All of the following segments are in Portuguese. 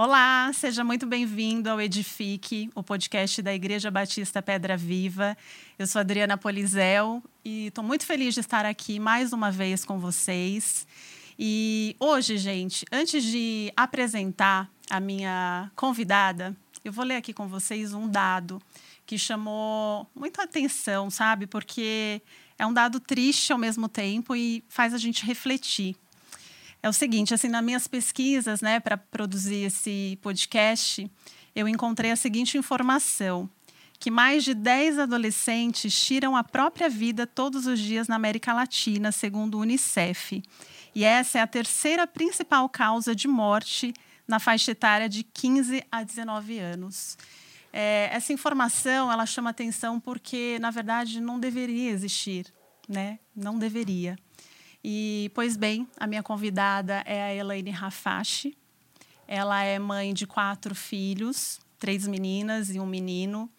Olá, seja muito bem-vindo ao Edifique, o podcast da Igreja Batista Pedra Viva. Eu sou Adriana Polizel e estou muito feliz de estar aqui mais uma vez com vocês. E hoje, gente, antes de apresentar a minha convidada, eu vou ler aqui com vocês um dado que chamou muita atenção, sabe? Porque é um dado triste ao mesmo tempo e faz a gente refletir. É o seguinte, assim, nas minhas pesquisas, né, para produzir esse podcast, eu encontrei a seguinte informação: que mais de 10 adolescentes tiram a própria vida todos os dias na América Latina, segundo o Unicef. E essa é a terceira principal causa de morte na faixa etária de 15 a 19 anos. É, essa informação ela chama atenção porque, na verdade, não deveria existir, né? Não deveria. E, pois bem, a minha convidada é a Elaine Rafashi. Ela é mãe de quatro filhos, três meninas e um menino.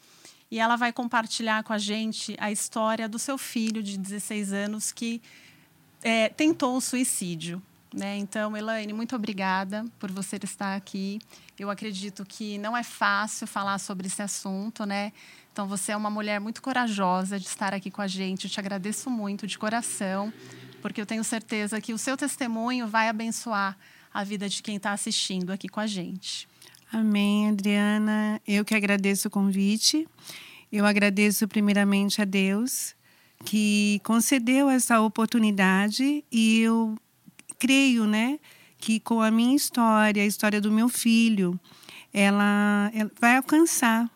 E ela vai compartilhar com a gente a história do seu filho de 16 anos que é, tentou o suicídio. Né? Então, Elaine, muito obrigada por você estar aqui. Eu acredito que não é fácil falar sobre esse assunto, né? Então, você é uma mulher muito corajosa de estar aqui com a gente. Eu te agradeço muito de coração, porque eu tenho certeza que o seu testemunho vai abençoar a vida de quem está assistindo aqui com a gente. Amém, Adriana. Eu que agradeço o convite. Eu agradeço primeiramente a Deus que concedeu essa oportunidade e eu creio, né, que com a minha história, a história do meu filho, ela, ela vai alcançar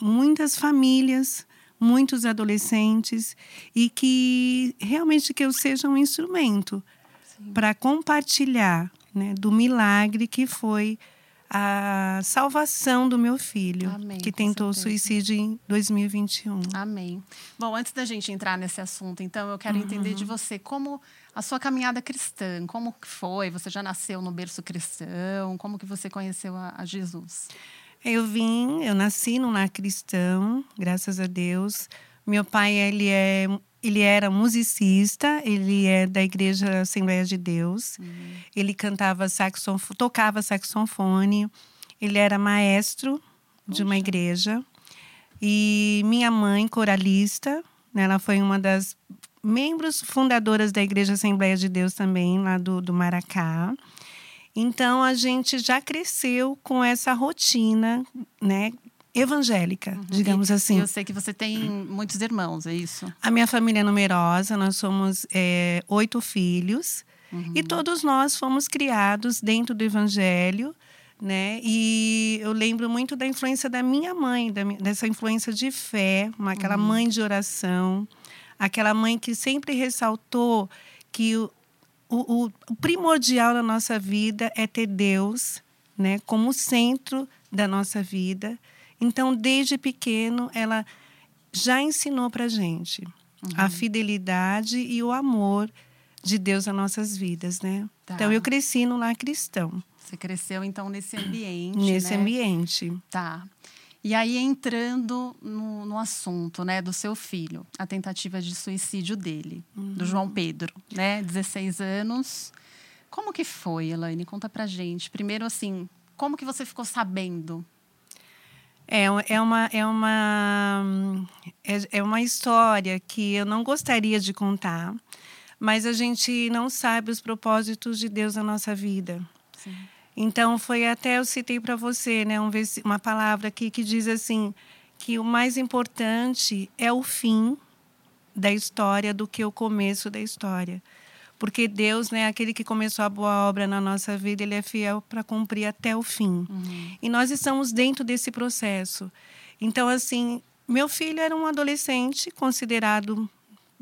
muitas famílias, muitos adolescentes e que realmente que eu seja um instrumento para compartilhar, né, do milagre que foi a salvação do meu filho, Amém, que tentou suicídio em 2021. Amém. Bom, antes da gente entrar nesse assunto, então, eu quero uhum. entender de você como a sua caminhada cristã, como foi? Você já nasceu no berço cristão? Como que você conheceu a, a Jesus? Eu vim, eu nasci num lar cristão, graças a Deus. Meu pai, ele é ele era musicista, ele é da Igreja Assembleia de Deus. Uhum. Ele cantava saxofone, tocava saxofone. Ele era maestro de uma igreja. E minha mãe, coralista, né, ela foi uma das membros fundadoras da Igreja Assembleia de Deus também, lá do, do Maracá. Então a gente já cresceu com essa rotina, né, evangélica, uhum. digamos e, assim. Eu sei que você tem muitos irmãos, é isso? A minha família é numerosa, nós somos é, oito filhos uhum. e todos nós fomos criados dentro do evangelho. Né? E eu lembro muito da influência da minha mãe, da, dessa influência de fé, uma, aquela uhum. mãe de oração, aquela mãe que sempre ressaltou que o, o, primordial na nossa vida é ter Deus né, como centro da nossa vida então, desde pequeno, ela já ensinou para gente uhum. a fidelidade e o amor de Deus nas nossas vidas, né? Tá. Então, eu cresci no lar cristão. Você cresceu, então, nesse ambiente, Nesse né? ambiente. Tá. E aí, entrando no, no, assunto né, do seu filho, a tentativa de suicídio dele, uhum. do João Pedro, né? 16 anos. Como que foi, Elaine? Conta pra gente. Primeiro, assim, como que você ficou sabendo é, é, uma, é, uma, é, é uma história que eu não gostaria de contar, mas a gente não sabe os propósitos de Deus na nossa vida. Sim. Então, foi até eu citei para você né, um, uma palavra aqui que diz assim: que o mais importante é o fim da história do que o começo da história porque Deus, né, aquele que começou a boa obra na nossa vida, ele é fiel para cumprir até o fim. Uhum. E nós estamos dentro desse processo. Então, assim, meu filho era um adolescente considerado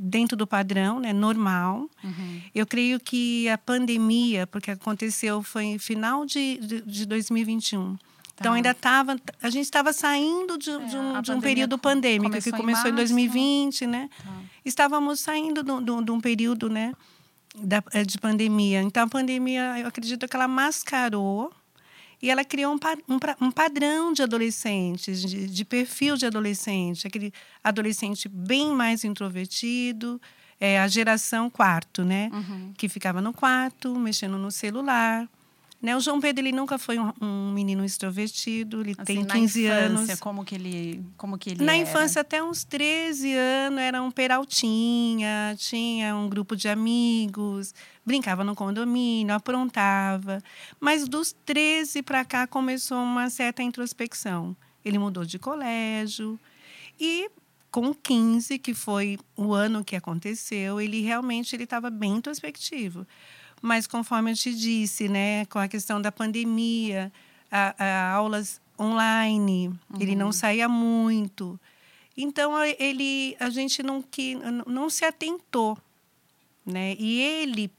dentro do padrão, né, normal. Uhum. Eu creio que a pandemia, porque aconteceu foi em final de, de, de 2021. Tá. Então ainda estava, a gente estava saindo de, é, de, um, de um período pandêmico começou que começou em, março, em 2020, né? Tá. Estávamos saindo de um período, né? da, eh, de pandemia. Então, a pandemia, eu acredito que ela mascarou e ela criou um, um, um padrão de adolescentes, de, de, perfil de adolescente, aquele adolescente bem mais introvertido, é, a geração quarto, né? Uhum. Que ficava no quarto, mexendo no celular, Né? O João Pedro ele nunca foi um, um menino extrovertido, ele Assim, tem na 15 infância, anos. Como que ele, como que ele Na era? infância, até uns 13 anos, era um peraltinha, tinha um grupo de amigos, brincava no condomínio, aprontava. Mas dos 13 para cá começou uma certa introspecção. Ele mudou de colégio e com 15, que foi o ano que aconteceu, ele realmente ele estava bem introspectivo. Mas conforme eu te disse, né, com a questão da pandemia, a, a aulas online, ele não saía muito. Então ele, a gente não que não se atentou, né? E ele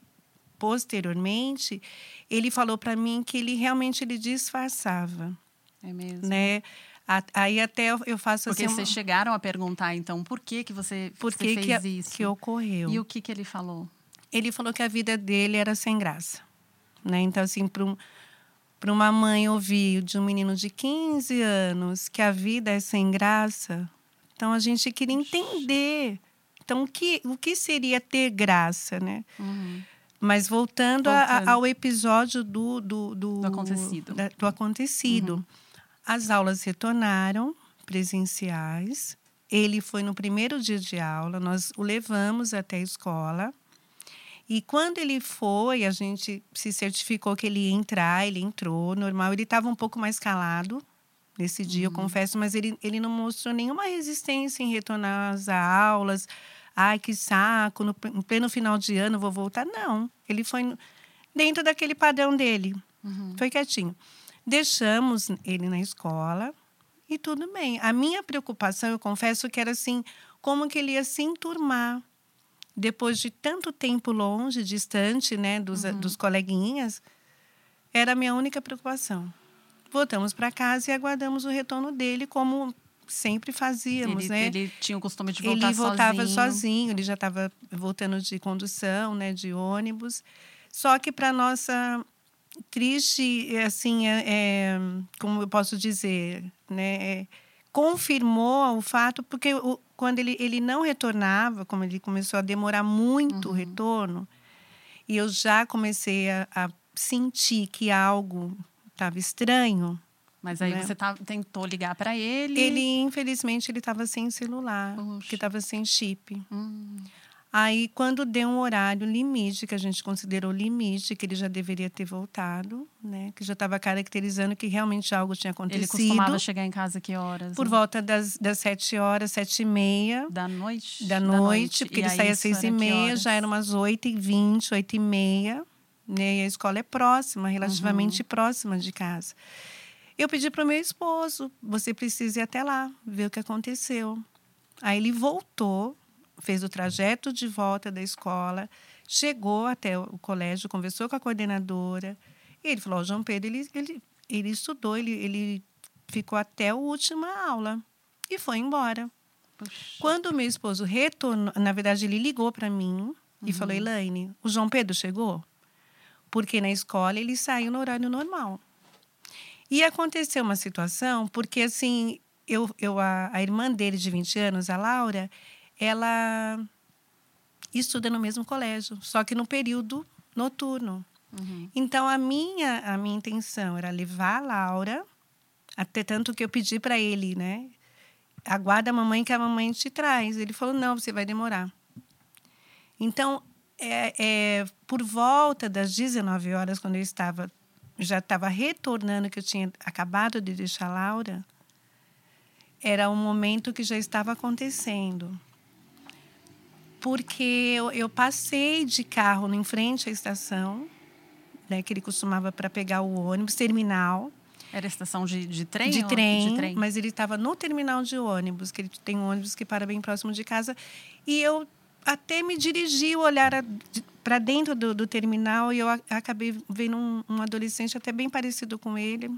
posteriormente, ele falou para mim que ele realmente ele disfarçava, É mesmo. né? Aí até eu- faço Porque assim, vocês chegaram a perguntar, então, por que que você, por você que que, fez a- isso? que ocorreu? E o que que ele falou? Ele falou que a vida dele era sem graça, né? Então assim, para um, uma mãe ouvir de um menino de 15 anos que a vida é sem graça, então a gente queria entender. Então o que o que seria ter graça, né? Uhum. Mas voltando, a- a- Voltando. ao episódio do do, do, Do acontecido. da- do acontecido. As aulas retornaram presenciais. Ele foi no primeiro dia de aula, nós o levamos até a escola. E quando ele foi, a gente se certificou que ele ia entrar, ele entrou, normal. Ele estava um pouco mais calado nesse dia, eu confesso, mas ele, ele não mostrou nenhuma resistência em retornar às aulas. Ai, que saco, no, no pleno final de ano vou voltar. Não, ele foi dentro daquele padrão dele. Foi quietinho. Deixamos ele na escola e tudo bem. A minha preocupação, eu confesso que era assim, como que ele ia se enturmar depois de tanto tempo longe, distante, né, dos, dos coleguinhas, era a minha única preocupação. Voltamos para casa e aguardamos o retorno dele, como sempre fazíamos, Ele, né? ele tinha o costume de voltar ele voltava sozinho. sozinho, ele já estava voltando de condução, né, de ônibus. Só que para nossa triste, assim, é, é, como eu posso dizer, né, é, confirmou o fato porque o, quando ele, ele não retornava, como ele começou a demorar muito o retorno, e eu já comecei a, a sentir que algo estava estranho. Mas aí né? você tá- tentou ligar para ele. Ele, infelizmente, ele estava sem celular, Puxa. que estava sem chip. Hum, Aí, quando deu um horário limite, que a gente considerou limite, que ele já deveria ter voltado, né? Que já estava caracterizando que realmente algo tinha ele acontecido. costumava chegar em casa que horas? Por né? volta das, das sete horas, sete e meia da noite? da noite, porque E ele aí saía às seis era e meia, já eram umas oito e vinte, oito e meia. Né? E a escola é próxima, Uhum. relativamente próxima de casa. Eu pedi para o meu esposo, você precisa ir até lá, ver o que aconteceu. Aí ele voltou, fez o trajeto de volta da escola, chegou até o colégio, conversou com a coordenadora. E ele falou, "Ó, João Pedro, ele, ele, ele estudou, ele, ele ficou até a última aula e foi embora. Puxa. Quando o meu esposo retornou, na verdade, ele ligou para mim e falou: Elaine, o João Pedro chegou? Porque na escola ele saiu no horário normal. E aconteceu uma situação, porque assim, eu, eu a, a irmã dele de 20 anos, a Laura, ela estuda no mesmo colégio, só que no período noturno. Uhum. Então a minha a minha intenção era levar a Laura, até tanto que eu pedi para ele, né? Aguarda a mamãe que a mamãe te traz. Ele falou não, você vai demorar. Então é, é, por volta das 19 horas, quando eu estava já estava retornando, que eu tinha acabado de deixar a Laura, era um momento que já estava acontecendo. Porque eu, eu passei de carro em frente à estação, né, que ele costumava para pegar o ônibus, terminal, Era estação de, de trem? de trem, de trem. mas ele estava no terminal de ônibus, que ele tem um ônibus que para bem próximo de casa. E eu até me dirigi o olhar para dentro do, do terminal e eu acabei vendo um, um adolescente até bem parecido com ele.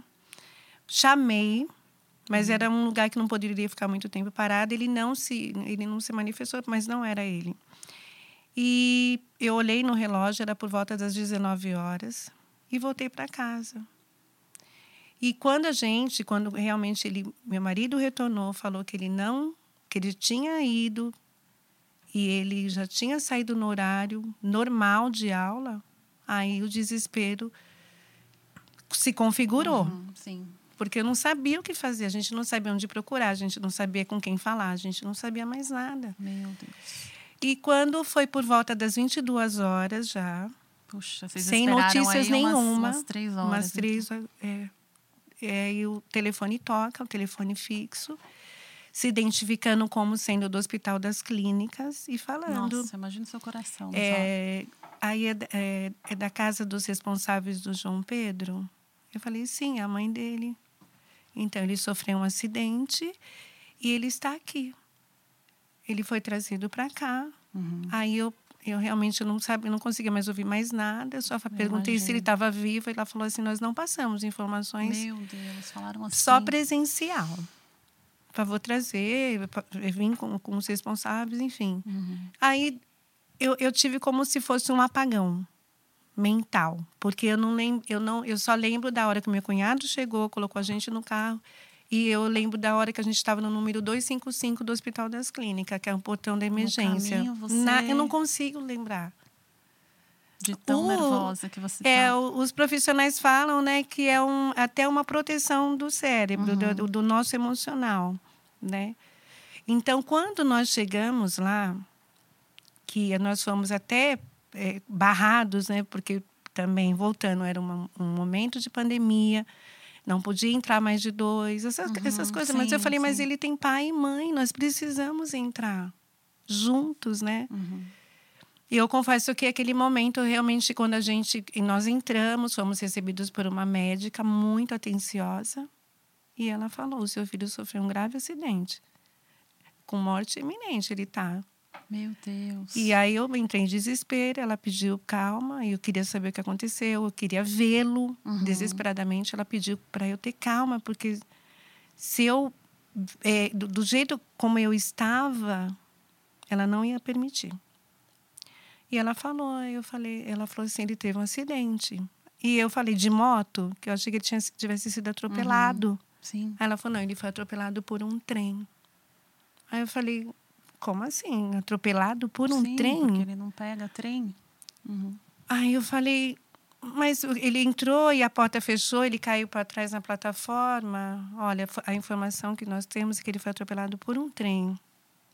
Chamei, mas era um lugar que não poderia ficar muito tempo parado. Ele não se, ele não se manifestou, mas não era ele. E eu olhei no relógio, era por volta das 19 horas, e voltei para casa. E quando a gente, quando realmente ele, meu marido retornou, falou que ele não, que ele tinha ido e ele já tinha saído no horário normal de aula, aí o desespero se configurou. Uhum, sim. Porque eu não sabia o que fazer, a gente não sabia onde procurar, a gente não sabia com quem falar, a gente não sabia mais nada. Meu Deus. E quando foi por volta das 22 horas já, Puxa, sem notícias nenhuma, Umas, umas três horas. umas então. três, é, é, e o telefone toca, o telefone fixo, se identificando como sendo do Hospital das Clínicas e falando. Nossa, imagina o seu coração. É, aí é, é- é da casa dos responsáveis do João Pedro? Eu falei, sim, é a mãe dele. Então, ele sofreu um acidente e ele está aqui. Ele foi trazido para cá. Uhum. Aí eu, eu realmente não sabia, não conseguia mais ouvir mais nada. Só perguntei se ele estava vivo. E ela falou assim: nós não passamos informações Meu Deus, falaram assim. só presencial. Favor trazer, pa- eu vim com, com os responsáveis, enfim. Uhum. Aí eu, eu tive como se fosse um apagão mental, porque eu não lembro, eu não, eu só lembro da hora que meu cunhado chegou, colocou a gente no carro, e eu lembro da hora que a gente estava no número 255 do Hospital das Clínicas, que é um portão da emergência. caminho, você- Na- eu não consigo lembrar. De tão O- nervosa que você É, tá. os profissionais falam, né, que é um, até uma proteção do cérebro, Uhum. do, do nosso emocional, né? Então, quando nós chegamos lá, que nós fomos até é, barrados, né, porque também voltando era uma- um momento de pandemia, não podia entrar mais de dois, essas, Uhum, essas coisas. mas eu sim, falei, mas sim. ele tem pai e mãe, nós precisamos entrar juntos, né? Uhum. E eu confesso que aquele momento, realmente, quando a gente. e Nós entramos, fomos recebidos por uma médica muito atenciosa. E ela falou: o seu filho sofreu um grave acidente. Com morte iminente, ele tá. Meu Deus. E aí eu entrei em desespero, ela pediu calma, eu queria saber o que aconteceu, eu queria vê-lo Uhum. desesperadamente. Ela pediu para eu ter calma, porque se eu. é, do, do jeito como eu estava, ela não ia permitir. E ela falou, eu falei, ela falou assim, ele teve um acidente. E eu falei de moto, que eu achei que ele tinha, tivesse sido atropelado. Sim. Aí ela falou, não, ele foi atropelado por um trem. Aí eu falei, como assim? Atropelado por um Sim, trem? Porque ele não pega trem. Uhum. Aí eu falei, mas ele entrou e a porta fechou, ele caiu para trás na plataforma. Olha, a informação que nós temos é que ele foi atropelado por um trem.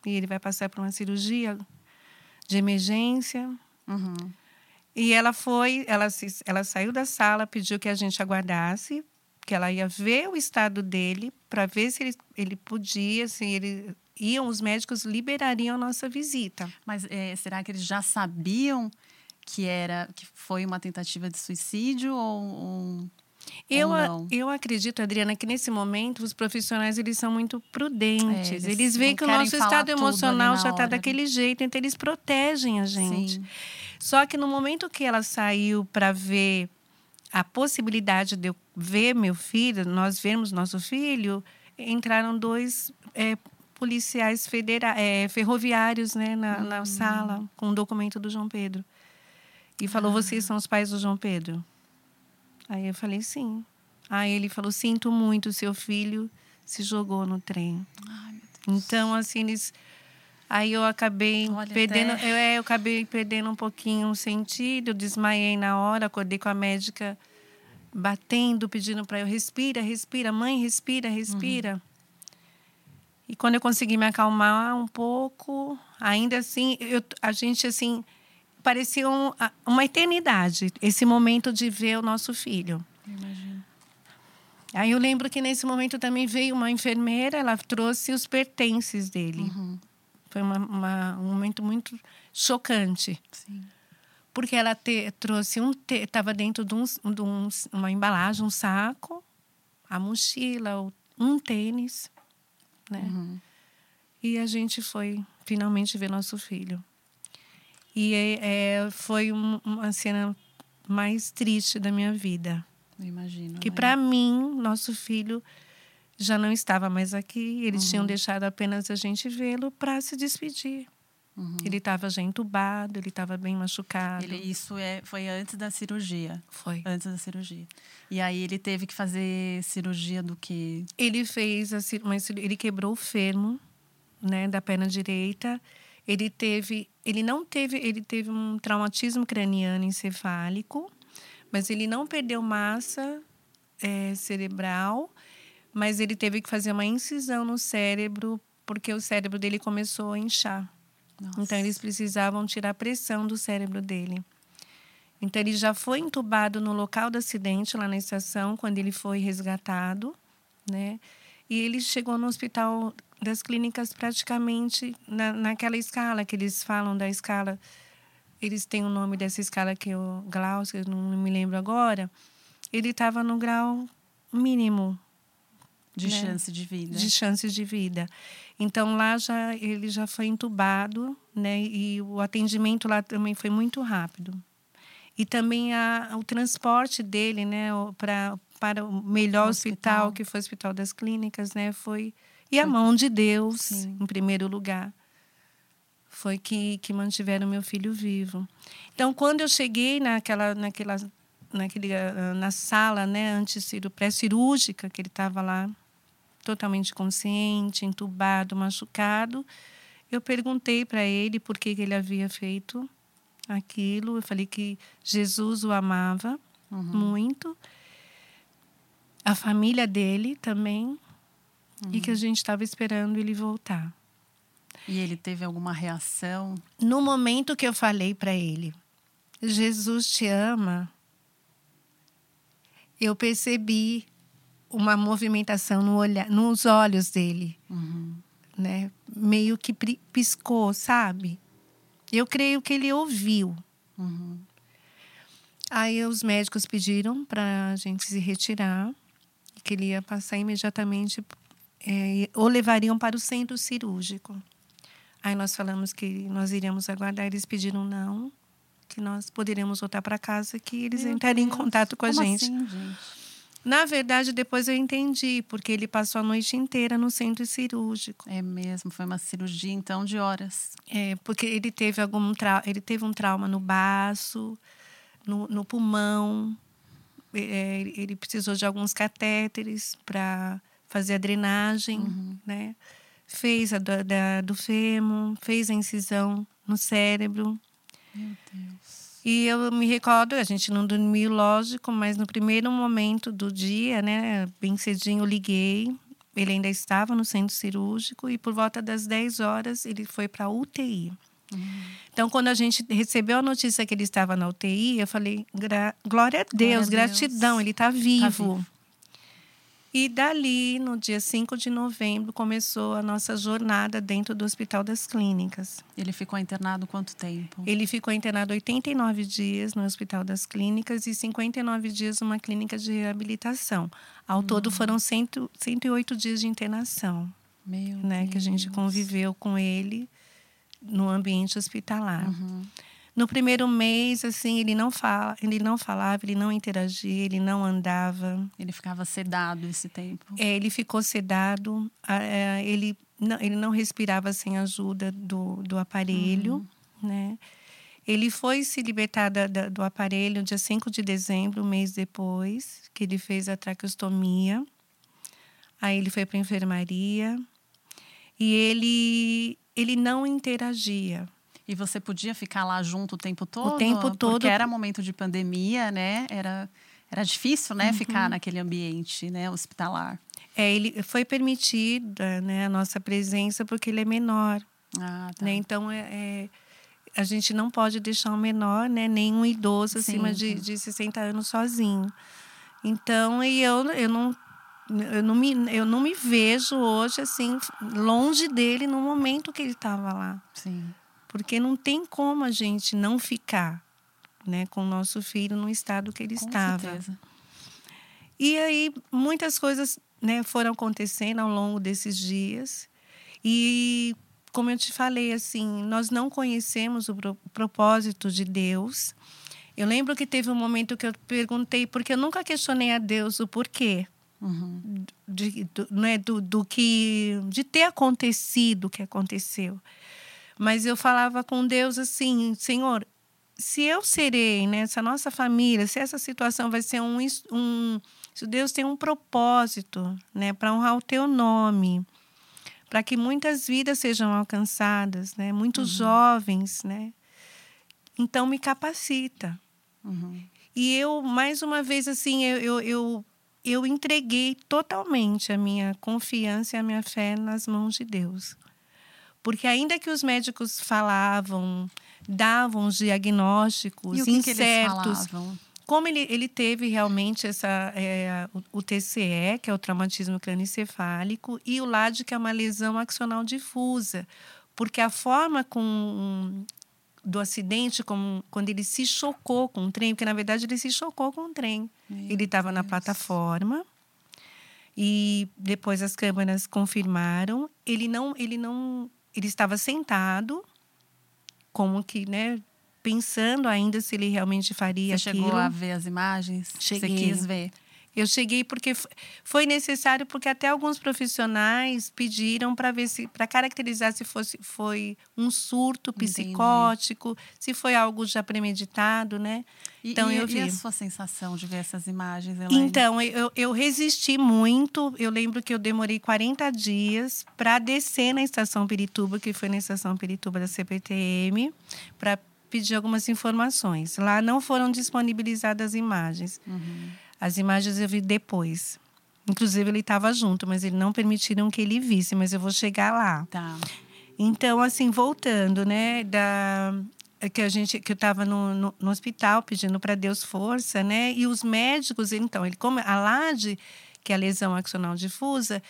E ele vai passar por uma cirurgia de emergência. Uhum. E ela foi, ela, se, ela saiu da sala, pediu que a gente aguardasse, que ela ia ver o estado dele para ver se ele, ele podia, se ele iam, os médicos liberariam a nossa visita. Mas é, será que eles já sabiam que era que foi uma tentativa de suicídio ou, ou- Eu, eu acredito, Adriana, que nesse momento os profissionais eles são muito prudentes. É, eles eles veem que o nosso estado emocional na já está daquele jeito, então eles protegem a gente. Sim. Só que no momento que ela saiu para ver a possibilidade de eu ver meu filho, nós vermos nosso filho, entraram dois é, policiais federa é, ferroviários né, na, na sala com o documento do João Pedro. E falou: Vocês são os pais do João Pedro? Aí eu falei: Sim. Aí ele falou: Sinto muito, seu filho se jogou no trem. Ai. Então, assim, eles. Aí eu acabei Olha, perdendo. até- Eu, é, eu acabei perdendo um pouquinho o sentido, desmaiei na hora, acordei com a médica batendo, pedindo para eu respira, respira, mãe, respira, respira. E quando eu consegui me acalmar um pouco, ainda assim, eu, a gente assim parecia um- uma eternidade esse momento de ver o nosso filho. Eu imagino. Aí eu lembro que nesse momento também veio uma enfermeira, ela trouxe os pertences dele. Uhum. Foi uma- uma- um momento muito chocante, Sim. porque ela te- trouxe um, estava dentro de, um, de um- uma embalagem, um saco, a mochila, um tênis, né? Uhum. E a gente foi finalmente ver nosso filho. E é, é, foi um- uma cena mais triste da minha vida. Eu imagino. Que né? para mim, nosso filho já não estava mais aqui. Eles Uhum. tinham deixado apenas a gente vê-lo para se despedir. Uhum. Ele estava já entubado, ele estava bem machucado. Ele, isso é, foi antes da cirurgia. Foi. Antes da cirurgia. E aí ele teve que fazer cirurgia do que? Ele fez a uma ele quebrou o fermo, né, da perna direita. Ele teve, ele não teve, ele teve um traumatismo craniano encefálico, mas ele não perdeu massa é, cerebral, mas ele teve que fazer uma incisão no cérebro porque o cérebro dele começou a inchar. Então eles precisavam tirar a pressão do cérebro dele. Então ele já foi entubado no local do acidente lá na estação quando ele foi resgatado, né? E ele chegou no hospital das clínicas praticamente na, naquela escala que eles falam da escala. Eles têm o nome dessa escala que é o Glaucio, eu não me lembro agora. Ele estava no grau mínimo de né? chance de vida. De chances de vida. Então lá já ele já foi entubado, né? E o atendimento lá também foi muito rápido. E também a, o transporte dele, né, para para o melhor o hospital. hospital. que foi o Hospital das Clínicas, né, foi e a mão de Deus Sim. em primeiro lugar foi que que mantiveram meu filho vivo. Então quando eu cheguei naquela naquela naquele ah, na sala, né, antes pré-cirúrgica que ele estava lá totalmente consciente, entubado, machucado. Eu perguntei para ele por que, que, ele havia feito aquilo. Eu falei que Jesus o amava uhum. muito, a família dele também, uhum. e que a gente estava esperando ele voltar. E ele teve alguma reação? No momento que eu falei para ele, Jesus te ama, eu percebi uma movimentação no olhar, nos olhos dele, uhum. né? Meio que piscou, sabe? Eu creio que ele ouviu. Uhum. Aí os médicos pediram para a gente se retirar, que ele ia passar imediatamente, é, ou levariam para o centro cirúrgico. Aí nós falamos que nós iríamos aguardar, eles pediram não, que nós poderíamos voltar para casa, que eles Meu entrariam Deus. em contato com Como a gente. Assim, gente? Na verdade, depois eu entendi, porque ele passou a noite inteira no centro cirúrgico. É mesmo, foi uma cirurgia então de horas. É, porque ele teve algum tra... ele teve um trauma no baço, no, no pulmão. É, ele precisou de alguns catéteres para fazer a drenagem, uhum. né? Fez a do, da, do fêmur, fez a incisão no cérebro. Meu Deus. E eu me recordo, a gente não dormiu, lógico, mas no primeiro momento do dia, né, bem cedinho, eu liguei. Ele ainda estava no centro cirúrgico e por volta das 10 horas ele foi para a UTI. Uhum. Então, quando a gente recebeu a notícia que ele estava na UTI, eu falei: glória a Deus, glória a Deus. gratidão, ele está vivo. Tá vivo. E dali, no dia 5 de novembro, começou a nossa jornada dentro do Hospital das Clínicas. Ele ficou internado quanto tempo? Ele ficou internado 89 dias no Hospital das Clínicas e 59 dias numa clínica de reabilitação. Ao hum. todo foram 100, 108 dias de internação. Meu né, Deus. Que a gente conviveu com ele no ambiente hospitalar. Uhum. No primeiro mês, assim, ele não fala, ele não falava, ele não interagia, ele não andava. Ele ficava sedado esse tempo. É, ele ficou sedado. É, ele não, ele não respirava sem ajuda do, do aparelho, uhum. né? Ele foi se libertar da, da, do aparelho dia 5 de dezembro, um mês depois, que ele fez a traqueostomia. Aí ele foi para a enfermaria e ele, ele não interagia. E você podia ficar lá junto o tempo todo? O tempo todo. Porque era momento de pandemia, né? Era, era difícil, né? Uhum. Ficar naquele ambiente né? hospitalar. É, ele foi permitida né, a nossa presença porque ele é menor. Ah, tá. né? Então, é, é, a gente não pode deixar um menor, né, nem um idoso sim, acima de, de 60 anos sozinho. Então, e eu, eu não eu não, me, eu não me vejo hoje assim longe dele no momento que ele estava lá. Sim porque não tem como a gente não ficar né, com o nosso filho no estado que ele com estava. Certeza. E aí muitas coisas né, foram acontecendo ao longo desses dias. E como eu te falei, assim, nós não conhecemos o propósito de Deus. Eu lembro que teve um momento que eu perguntei, porque eu nunca questionei a Deus o porquê. Uhum. De, do, né, do, do que de ter acontecido o que aconteceu. Mas eu falava com Deus assim, Senhor, se eu serei nessa né, nossa família, se essa situação vai ser um, um se Deus tem um propósito, né, para honrar o teu nome, para que muitas vidas sejam alcançadas, né, muitos uhum. jovens, né, então me capacita. Uhum. E eu mais uma vez assim eu, eu, eu eu entreguei totalmente a minha confiança e a minha fé nas mãos de Deus. Porque ainda que os médicos falavam, davam os diagnósticos e que incertos, que como ele, ele teve realmente essa, é, o, o, TCE, que é o traumatismo crânioencefálico, e o LAD, que é uma lesão axonal difusa, porque a forma com, do acidente, com, quando ele se chocou com o trem, porque na verdade ele se chocou com o trem. Meu ele estava na plataforma e depois as câmeras confirmaram. Ele não, ele não, ele estava sentado, como que, né, pensando ainda se ele realmente faria Você aquilo. chegou a ver as imagens? Cheguei. Você quis ver? Eu cheguei porque foi necessário, porque até alguns profissionais pediram para ver se, para caracterizar se fosse foi um surto psicótico, Entendi. se foi algo já premeditado, né? E, então e, eu vi. E a sua sensação de ver essas imagens? Elaine? Então eu, eu resisti muito. Eu lembro que eu demorei 40 dias para descer na estação Pirituba, que foi na estação Pirituba da CPTM, para pedir algumas informações. Lá não foram disponibilizadas imagens. Uhum. As imagens eu vi depois. Inclusive, ele estava junto, mas eles não permitiram que ele visse, mas eu vou chegar lá. Tá. Então, assim, voltando, né, da que a gente que eu estava no, no, no, hospital pedindo para Deus força, né? E os médicos, então, ele como a LAD, que é a lesão axonal difusa,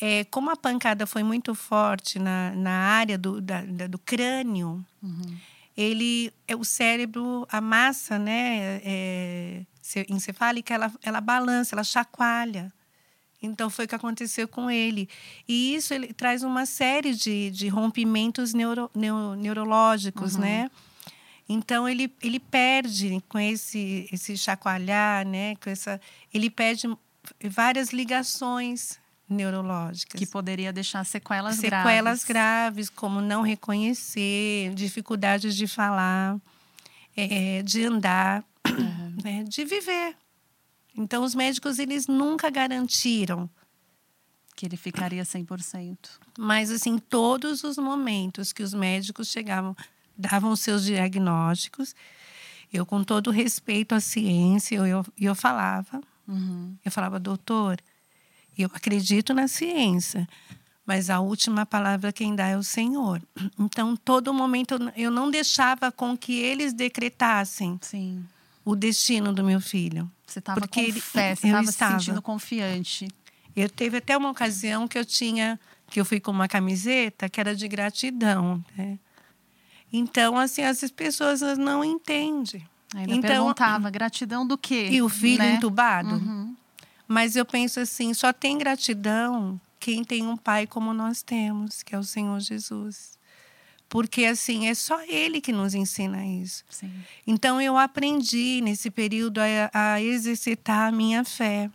é, como a pancada foi muito forte na, na área do, da, da, do crânio, uhum ele é o cérebro, a massa, né, é, encefálica, ela, ela balança, ela chacoalha. Então foi o que aconteceu com ele. E isso ele traz uma série de, de rompimentos neuro, neuro, neurológicos, uhum. né? Então ele, ele perde com esse esse chacoalhar, né? Com essa, ele perde várias ligações neurológicas. Que poderia deixar sequelas, sequelas graves. Sequelas graves, como não reconhecer, dificuldades de falar, é, de andar, uhum. né, de viver. Então, os médicos, eles nunca garantiram. Que ele ficaria 100%. Mas, assim, todos os momentos que os médicos chegavam, davam seus diagnósticos, eu, com todo respeito à ciência, eu, eu, eu falava, uhum. eu falava, doutor, eu acredito na ciência, mas a última palavra quem dá é o Senhor. Então, todo momento eu não deixava com que eles decretassem Sim. o destino do meu filho. Você estava com ele, fé, você estava se sentindo confiante. Eu teve até uma ocasião que eu tinha que eu fui com uma camiseta que era de gratidão, né? Então, assim, as pessoas não entendem. Ainda então, perguntava, gratidão do quê? E o filho né? entubado? Uhum. Mas eu penso assim, só tem gratidão quem tem um pai como nós temos, que é o Senhor Jesus. Porque assim, é só ele que nos ensina isso. Sim. Então eu aprendi nesse período a, a exercitar a minha fé.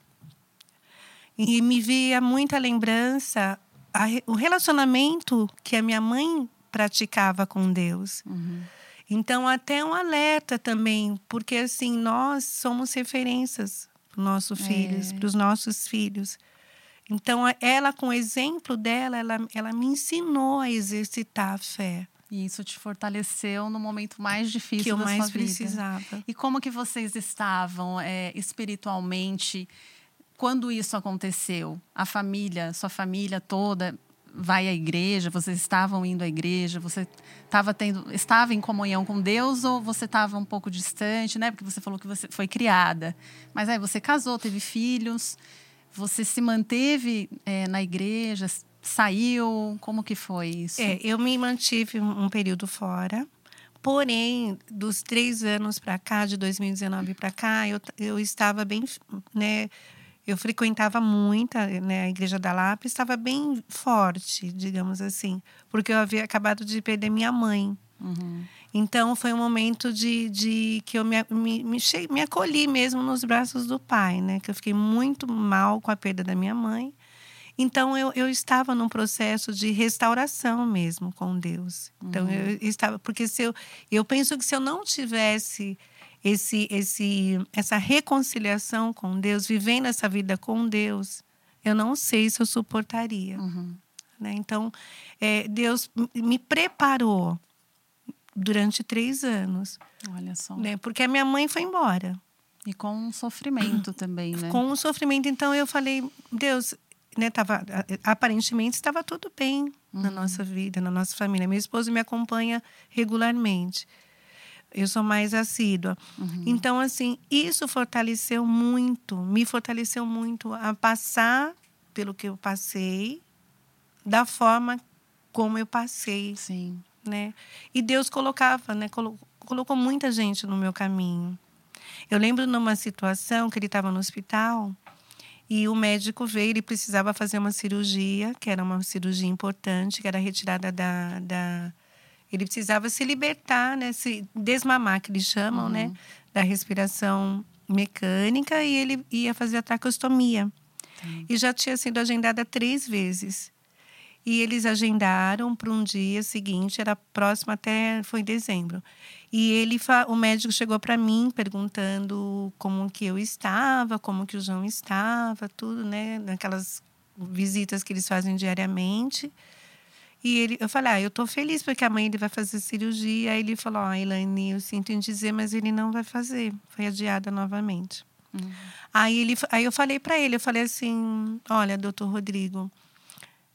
E me via muita lembrança a, o relacionamento que a minha mãe praticava com Deus. Uhum. Então, até um alerta também, porque assim, nós somos referências para os nossos é. filhos, para os nossos filhos. Então, ela, com o exemplo dela, ela, ela me ensinou a exercitar a fé. E isso te fortaleceu no momento mais difícil que eu da mais sua precisava. Vida. E como que vocês estavam é, espiritualmente quando isso aconteceu? A família, sua família toda vai à igreja? Vocês estavam indo à igreja? Você estava tendo, estava em comunhão com Deus ou você estava um pouco distante, né? Porque você falou que você foi criada, mas aí você casou, teve filhos, você se manteve é, na igreja, saiu, como que foi isso? É, eu me mantive um período fora. Porém, dos três anos para cá, de 2019 para cá, eu, eu estava bem, né, eu frequentava muito né, a igreja da Lapa, estava bem forte, digamos assim, porque eu havia acabado de perder minha mãe. Uhum. Então foi um momento de, de que eu me, me, me, me, acolhi mesmo nos braços do pai, né? Que eu fiquei muito mal com a perda da minha mãe. Então eu, eu estava num processo de restauração mesmo com Deus. Então uhum. eu estava, porque se eu, eu penso que se eu não tivesse esse, esse, essa reconciliação com Deus, vivendo essa vida com Deus, eu não sei se eu suportaria. Uhum. Né? Então, é, Deus me preparou durante três anos. Olha só. Né? Porque a minha mãe foi embora. E com um sofrimento também, né? Com o um sofrimento. Então eu falei, Deus, né, tava, aparentemente estava tudo bem uhum. na nossa vida, na nossa família. Meu esposo me acompanha regularmente. Eu sou mais assídua. Uhum. Então, assim, isso fortaleceu muito, me fortaleceu muito a passar pelo que eu passei, da forma como eu passei. Sim. Né? E Deus colocava, né? colocou muita gente no meu caminho. Eu lembro numa situação que ele estava no hospital e o médico veio, ele precisava fazer uma cirurgia, que era uma cirurgia importante, que era retirada da, da ele precisava se libertar, né, se desmamar, que eles chamam, né, uhum. né, da respiração mecânica e ele ia fazer a tracostomia. Uhum. E já tinha sido agendada três vezes. E eles agendaram para um dia seguinte, era próximo até foi em dezembro. E ele, o médico chegou para mim perguntando como que eu estava, como que o João estava, tudo, né, naquelas visitas que eles fazem diariamente. E ele, eu falei, ah, eu tô feliz porque amanhã ele vai fazer cirurgia. Aí ele falou, ah, Elaine, eu sinto em dizer, mas ele não vai fazer. Foi adiada novamente. Uhum. Aí, ele, aí eu falei para ele, eu falei assim, olha, doutor Rodrigo,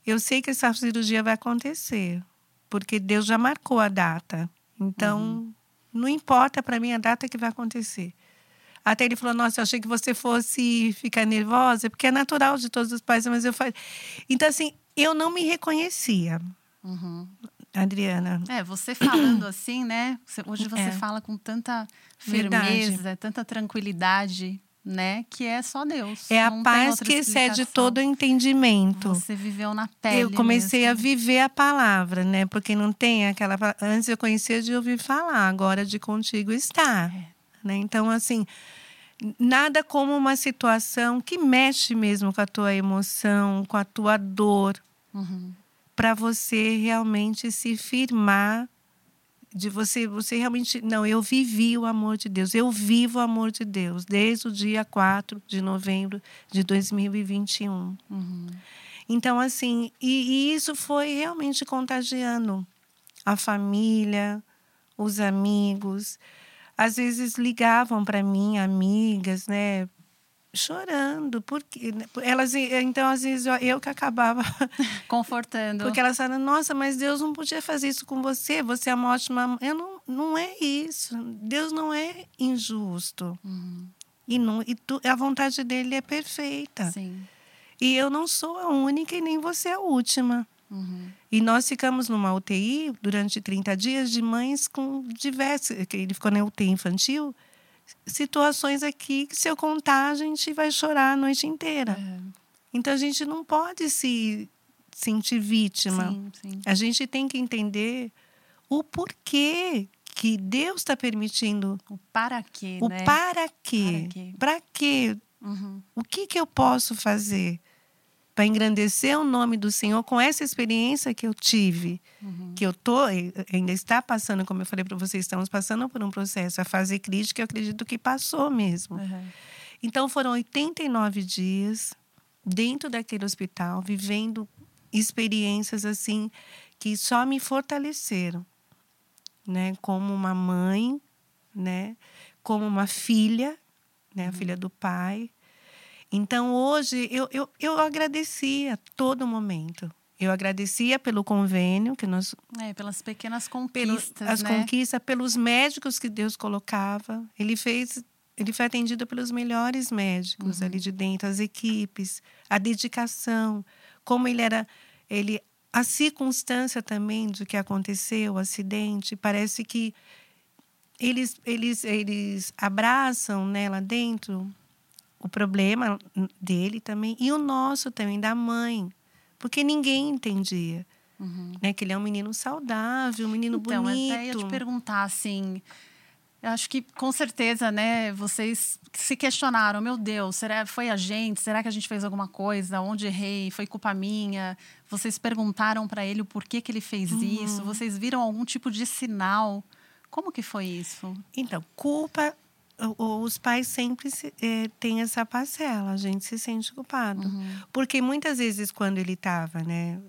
eu sei que essa cirurgia vai acontecer, porque Deus já marcou a data. Então, uhum. não importa para mim a data que vai acontecer. Até ele falou: Nossa, eu achei que você fosse ficar nervosa, porque é natural de todos os pais, mas eu falei. Então, assim, eu não me reconhecia. Uhum. Adriana. É, você falando assim, né? Hoje você é. fala com tanta firmeza, Verdade. tanta tranquilidade, né? Que é só Deus. É a paz que excede todo o entendimento. Você viveu na pele. Eu comecei mesmo. a viver a palavra, né? Porque não tem aquela. Antes eu conhecia de ouvir falar, agora de contigo estar. É. Né? Então, assim, nada como uma situação que mexe mesmo com a tua emoção, com a tua dor, uhum. para você realmente se firmar de você, você realmente, não, eu vivi o amor de Deus, eu vivo o amor de Deus desde o dia 4 de novembro de 2021. Uhum. Então, assim, e, e isso foi realmente contagiando a família, os amigos às vezes ligavam para mim amigas, né, chorando, porque né, elas então às vezes eu, eu que acabava confortando. Porque elas falaram: "Nossa, mas Deus não podia fazer isso com você, você é uma ótima". Eu não não é isso. Deus não é injusto. Uhum. E não e tu, a vontade dele é perfeita. Sim. E eu não sou a única e nem você é a última. Uhum. E nós ficamos numa UTI durante 30 dias de mães com diversas. Ele ficou na UTI infantil. Situações aqui que, se eu contar, a gente vai chorar a noite inteira. É. Então, a gente não pode se sentir vítima. Sim, sim. A gente tem que entender o porquê que Deus está permitindo. O para quê, o né? para quê. Para quê? Uhum. O que, que eu posso fazer? Para engrandecer o nome do Senhor com essa experiência que eu tive, uhum. que eu tô ainda está passando, como eu falei para vocês, estamos passando por um processo, a fase crítica, eu acredito que passou mesmo. Uhum. Então foram 89 dias dentro daquele hospital, vivendo experiências assim que só me fortaleceram, né, como uma mãe, né, como uma filha, né, a uhum. filha do pai, então, hoje, eu, eu, eu agradecia todo momento. Eu agradecia pelo convênio que nós. É, pelas pequenas conquistas. Pelo, as né? conquistas, pelos médicos que Deus colocava. Ele fez. Ele foi atendido pelos melhores médicos uhum. ali de dentro, as equipes, a dedicação, como ele era. Ele, a circunstância também do que aconteceu, o acidente, parece que eles, eles, eles abraçam né, lá dentro o problema dele também e o nosso também, da mãe. Porque ninguém entendia. Uhum. Né? Que ele é um menino saudável, um menino então, bonito. Então, até ia te perguntar, assim... Eu acho que, com certeza, né? Vocês se questionaram. Meu Deus, será foi a gente? Será que a gente fez alguma coisa? Onde errei? Foi culpa minha? Vocês perguntaram para ele o porquê que ele fez uhum. isso? Vocês viram algum tipo de sinal? Como que foi isso? Então, culpa os pais sempre se, é, têm essa parcela, a gente se sente culpado. Uhum. Porque muitas vezes, quando ele estava, né,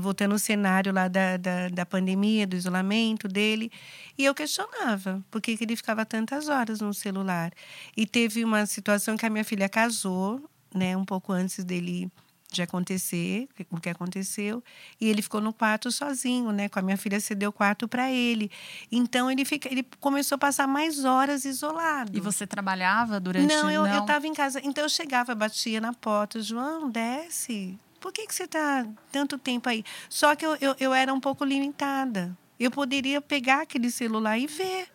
voltando ao cenário lá da, da, da, pandemia, do isolamento dele. E eu questionava por que, que ele ficava tantas horas no celular. E teve uma situação que a minha filha casou, né, um pouco antes dele de acontecer o que aconteceu e ele ficou no quarto sozinho né com a minha filha cedeu o quarto para ele. Então ele fica ele começou a passar mais horas isolado. E você trabalhava durante não eu não. estava em casa. Então eu chegava batia na porta João desce. Por que que você está tanto tempo aí? Só que eu, eu, eu era um pouco limitada. Eu poderia pegar aquele celular e ver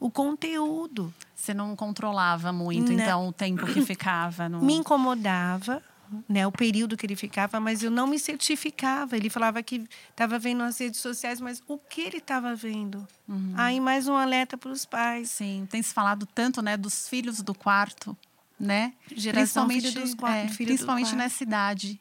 o conteúdo. Você não controlava muito não. então o tempo que ficava no... me incomodava né, o período que ele ficava, mas eu não me certificava. Ele falava que estava vendo nas redes sociais, mas o que ele estava vendo? Uhum. Aí mais um alerta para os pais. Sim, tem se falado tanto, né, dos filhos do quarto, né? Geração principalmente, filho dos quatro, é, principalmente do nessa idade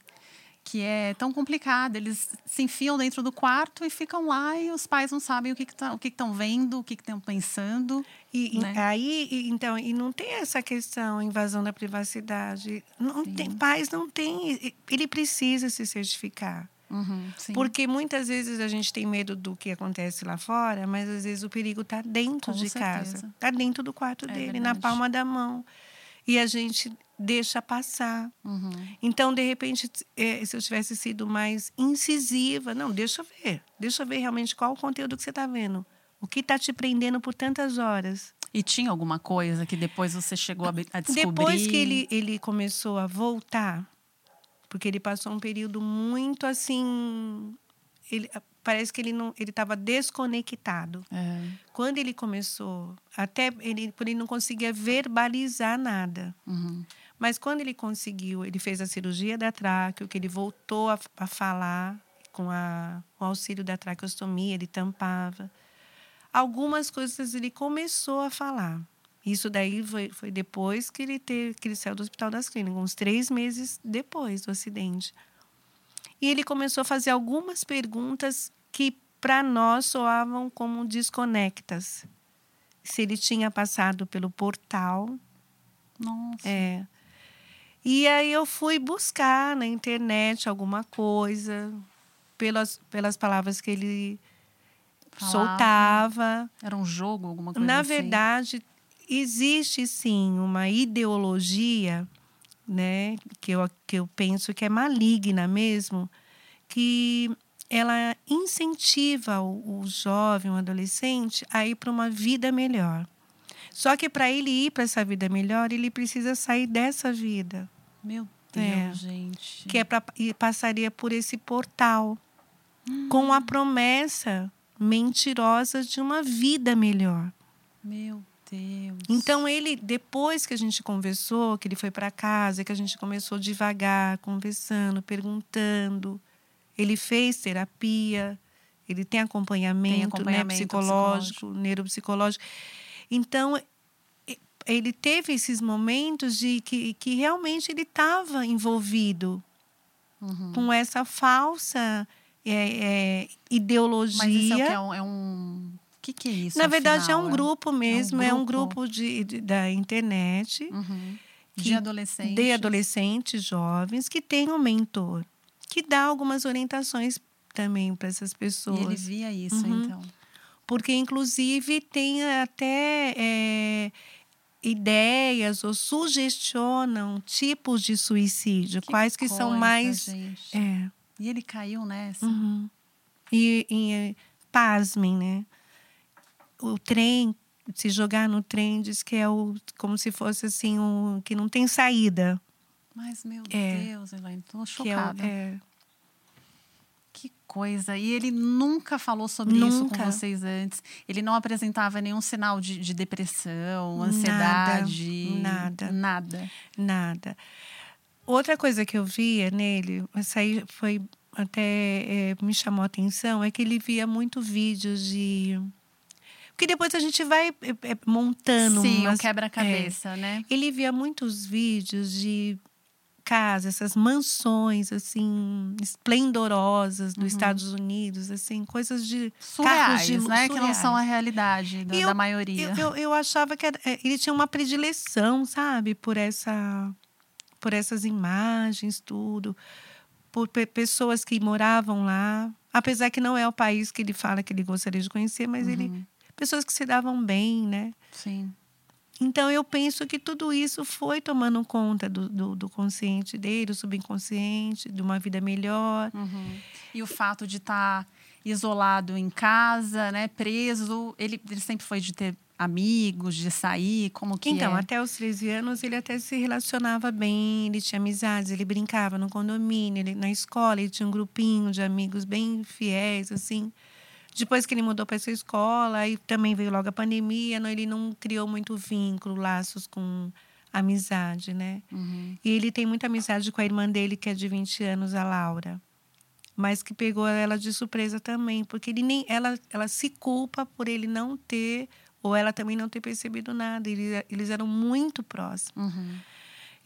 que é tão complicado. Eles se enfiam dentro do quarto e ficam lá e os pais não sabem o que estão tá, que estão vendo, o que estão pensando. E, né? aí, então, e não tem essa questão invasão da privacidade. Não tem, pais não têm. Ele precisa se certificar. Uhum, Porque muitas vezes a gente tem medo do que acontece lá fora, mas às vezes o perigo está dentro Com de certeza. casa, está dentro do quarto é dele, verdade. na palma da mão. E a gente deixa passar. Uhum. Então, de repente, é, se eu tivesse sido mais incisiva, não, deixa eu ver, deixa eu ver realmente qual o conteúdo que você está vendo. O que está te prendendo por tantas horas? E tinha alguma coisa que depois você chegou a, descobrir? Depois que ele, ele começou a voltar, porque ele passou um período muito assim. Ele, parece que ele não ele estava desconectado. É. Quando ele começou, até ele, ele não conseguia verbalizar nada. Uhum. Mas quando ele conseguiu, ele fez a cirurgia da tráqueo, que ele voltou a, a falar com a, o auxílio da traqueostomia, ele tampava. Algumas coisas ele começou a falar. Isso daí foi, foi depois que ele, teve, que ele saiu do Hospital das Clínicas, uns três meses depois do acidente. E ele começou a fazer algumas perguntas que para nós soavam como desconectas. Se ele tinha passado pelo portal. Nossa. É. E aí eu fui buscar na internet alguma coisa pelas, pelas palavras que ele Falava. soltava. Era um jogo, alguma coisa Na assim? verdade, existe sim uma ideologia né, que eu, que eu penso que é maligna mesmo, que ela incentiva o, o jovem, o adolescente, a ir para uma vida melhor. Só que para ele ir para essa vida melhor, ele precisa sair dessa vida. Meu Deus, é, gente. Que é pra, e passaria por esse portal hum. com a promessa mentirosa de uma vida melhor. Meu Deus. Então ele, depois que a gente conversou, que ele foi para casa, que a gente começou devagar, conversando, perguntando, ele fez terapia, ele tem acompanhamento, tem acompanhamento né, psicológico, psicológico, neuropsicológico. Então ele teve esses momentos de que, que realmente ele estava envolvido uhum. com essa falsa é, é, ideologia. Mas isso é, é um, é um que, que é isso? Na verdade, é um grupo mesmo, é um grupo, é um grupo de, de, da internet. Uhum. De adolescentes. De adolescentes, jovens, que tem um mentor, que dá algumas orientações também para essas pessoas. E ele via isso, uhum. então. Porque, inclusive, tem até é, ideias ou sugestionam tipos de suicídio, que quais que são mais. Gente. É. E ele caiu nessa. Uhum. E, e pasmem, né? O trem, se jogar no trem, diz que é o, como se fosse assim, um, que não tem saída. Mas, meu é. Deus, Elaine, estou chocada. Que, é, é. que coisa. E ele nunca falou sobre nunca. isso com vocês antes. Ele não apresentava nenhum sinal de, de depressão, ansiedade. Nada. Nada. Nada. Outra coisa que eu via nele, essa aí foi até é, me chamou a atenção, é que ele via muito vídeos de porque depois a gente vai é, é, montando. Sim, umas, um quebra-cabeça, é. né? Ele via muitos vídeos de casas, essas mansões assim esplendorosas dos uhum. Estados Unidos, assim coisas de surreais, de, né? Surreais. Que não são a realidade da, eu, da maioria. Eu, eu, eu, achava que era, é, ele tinha uma predileção, sabe, por essa, por essas imagens, tudo por pessoas que moravam lá, apesar que não é o país que ele fala que ele gostaria de conhecer, mas uhum. ele pessoas que se davam bem, né? Sim. Então eu penso que tudo isso foi tomando conta do, do, do consciente dele, do subconsciente, de uma vida melhor. Uhum. E o fato de estar tá isolado em casa, né, preso, ele, ele sempre foi de ter amigos, de sair, como que Então, é? até os 13 anos ele até se relacionava bem, ele tinha amizades, ele brincava no condomínio, ele, na escola ele tinha um grupinho de amigos bem fiéis, assim. Depois que ele mudou para essa escola, aí também veio logo a pandemia, não, ele não criou muito vínculo, laços com amizade, né? Uhum. E ele tem muita amizade com a irmã dele, que é de 20 anos, a Laura. Mas que pegou ela de surpresa também, porque ele nem ela, ela se culpa por ele não ter ou ela também não ter percebido nada. Eles, eles eram muito próximos. Uhum.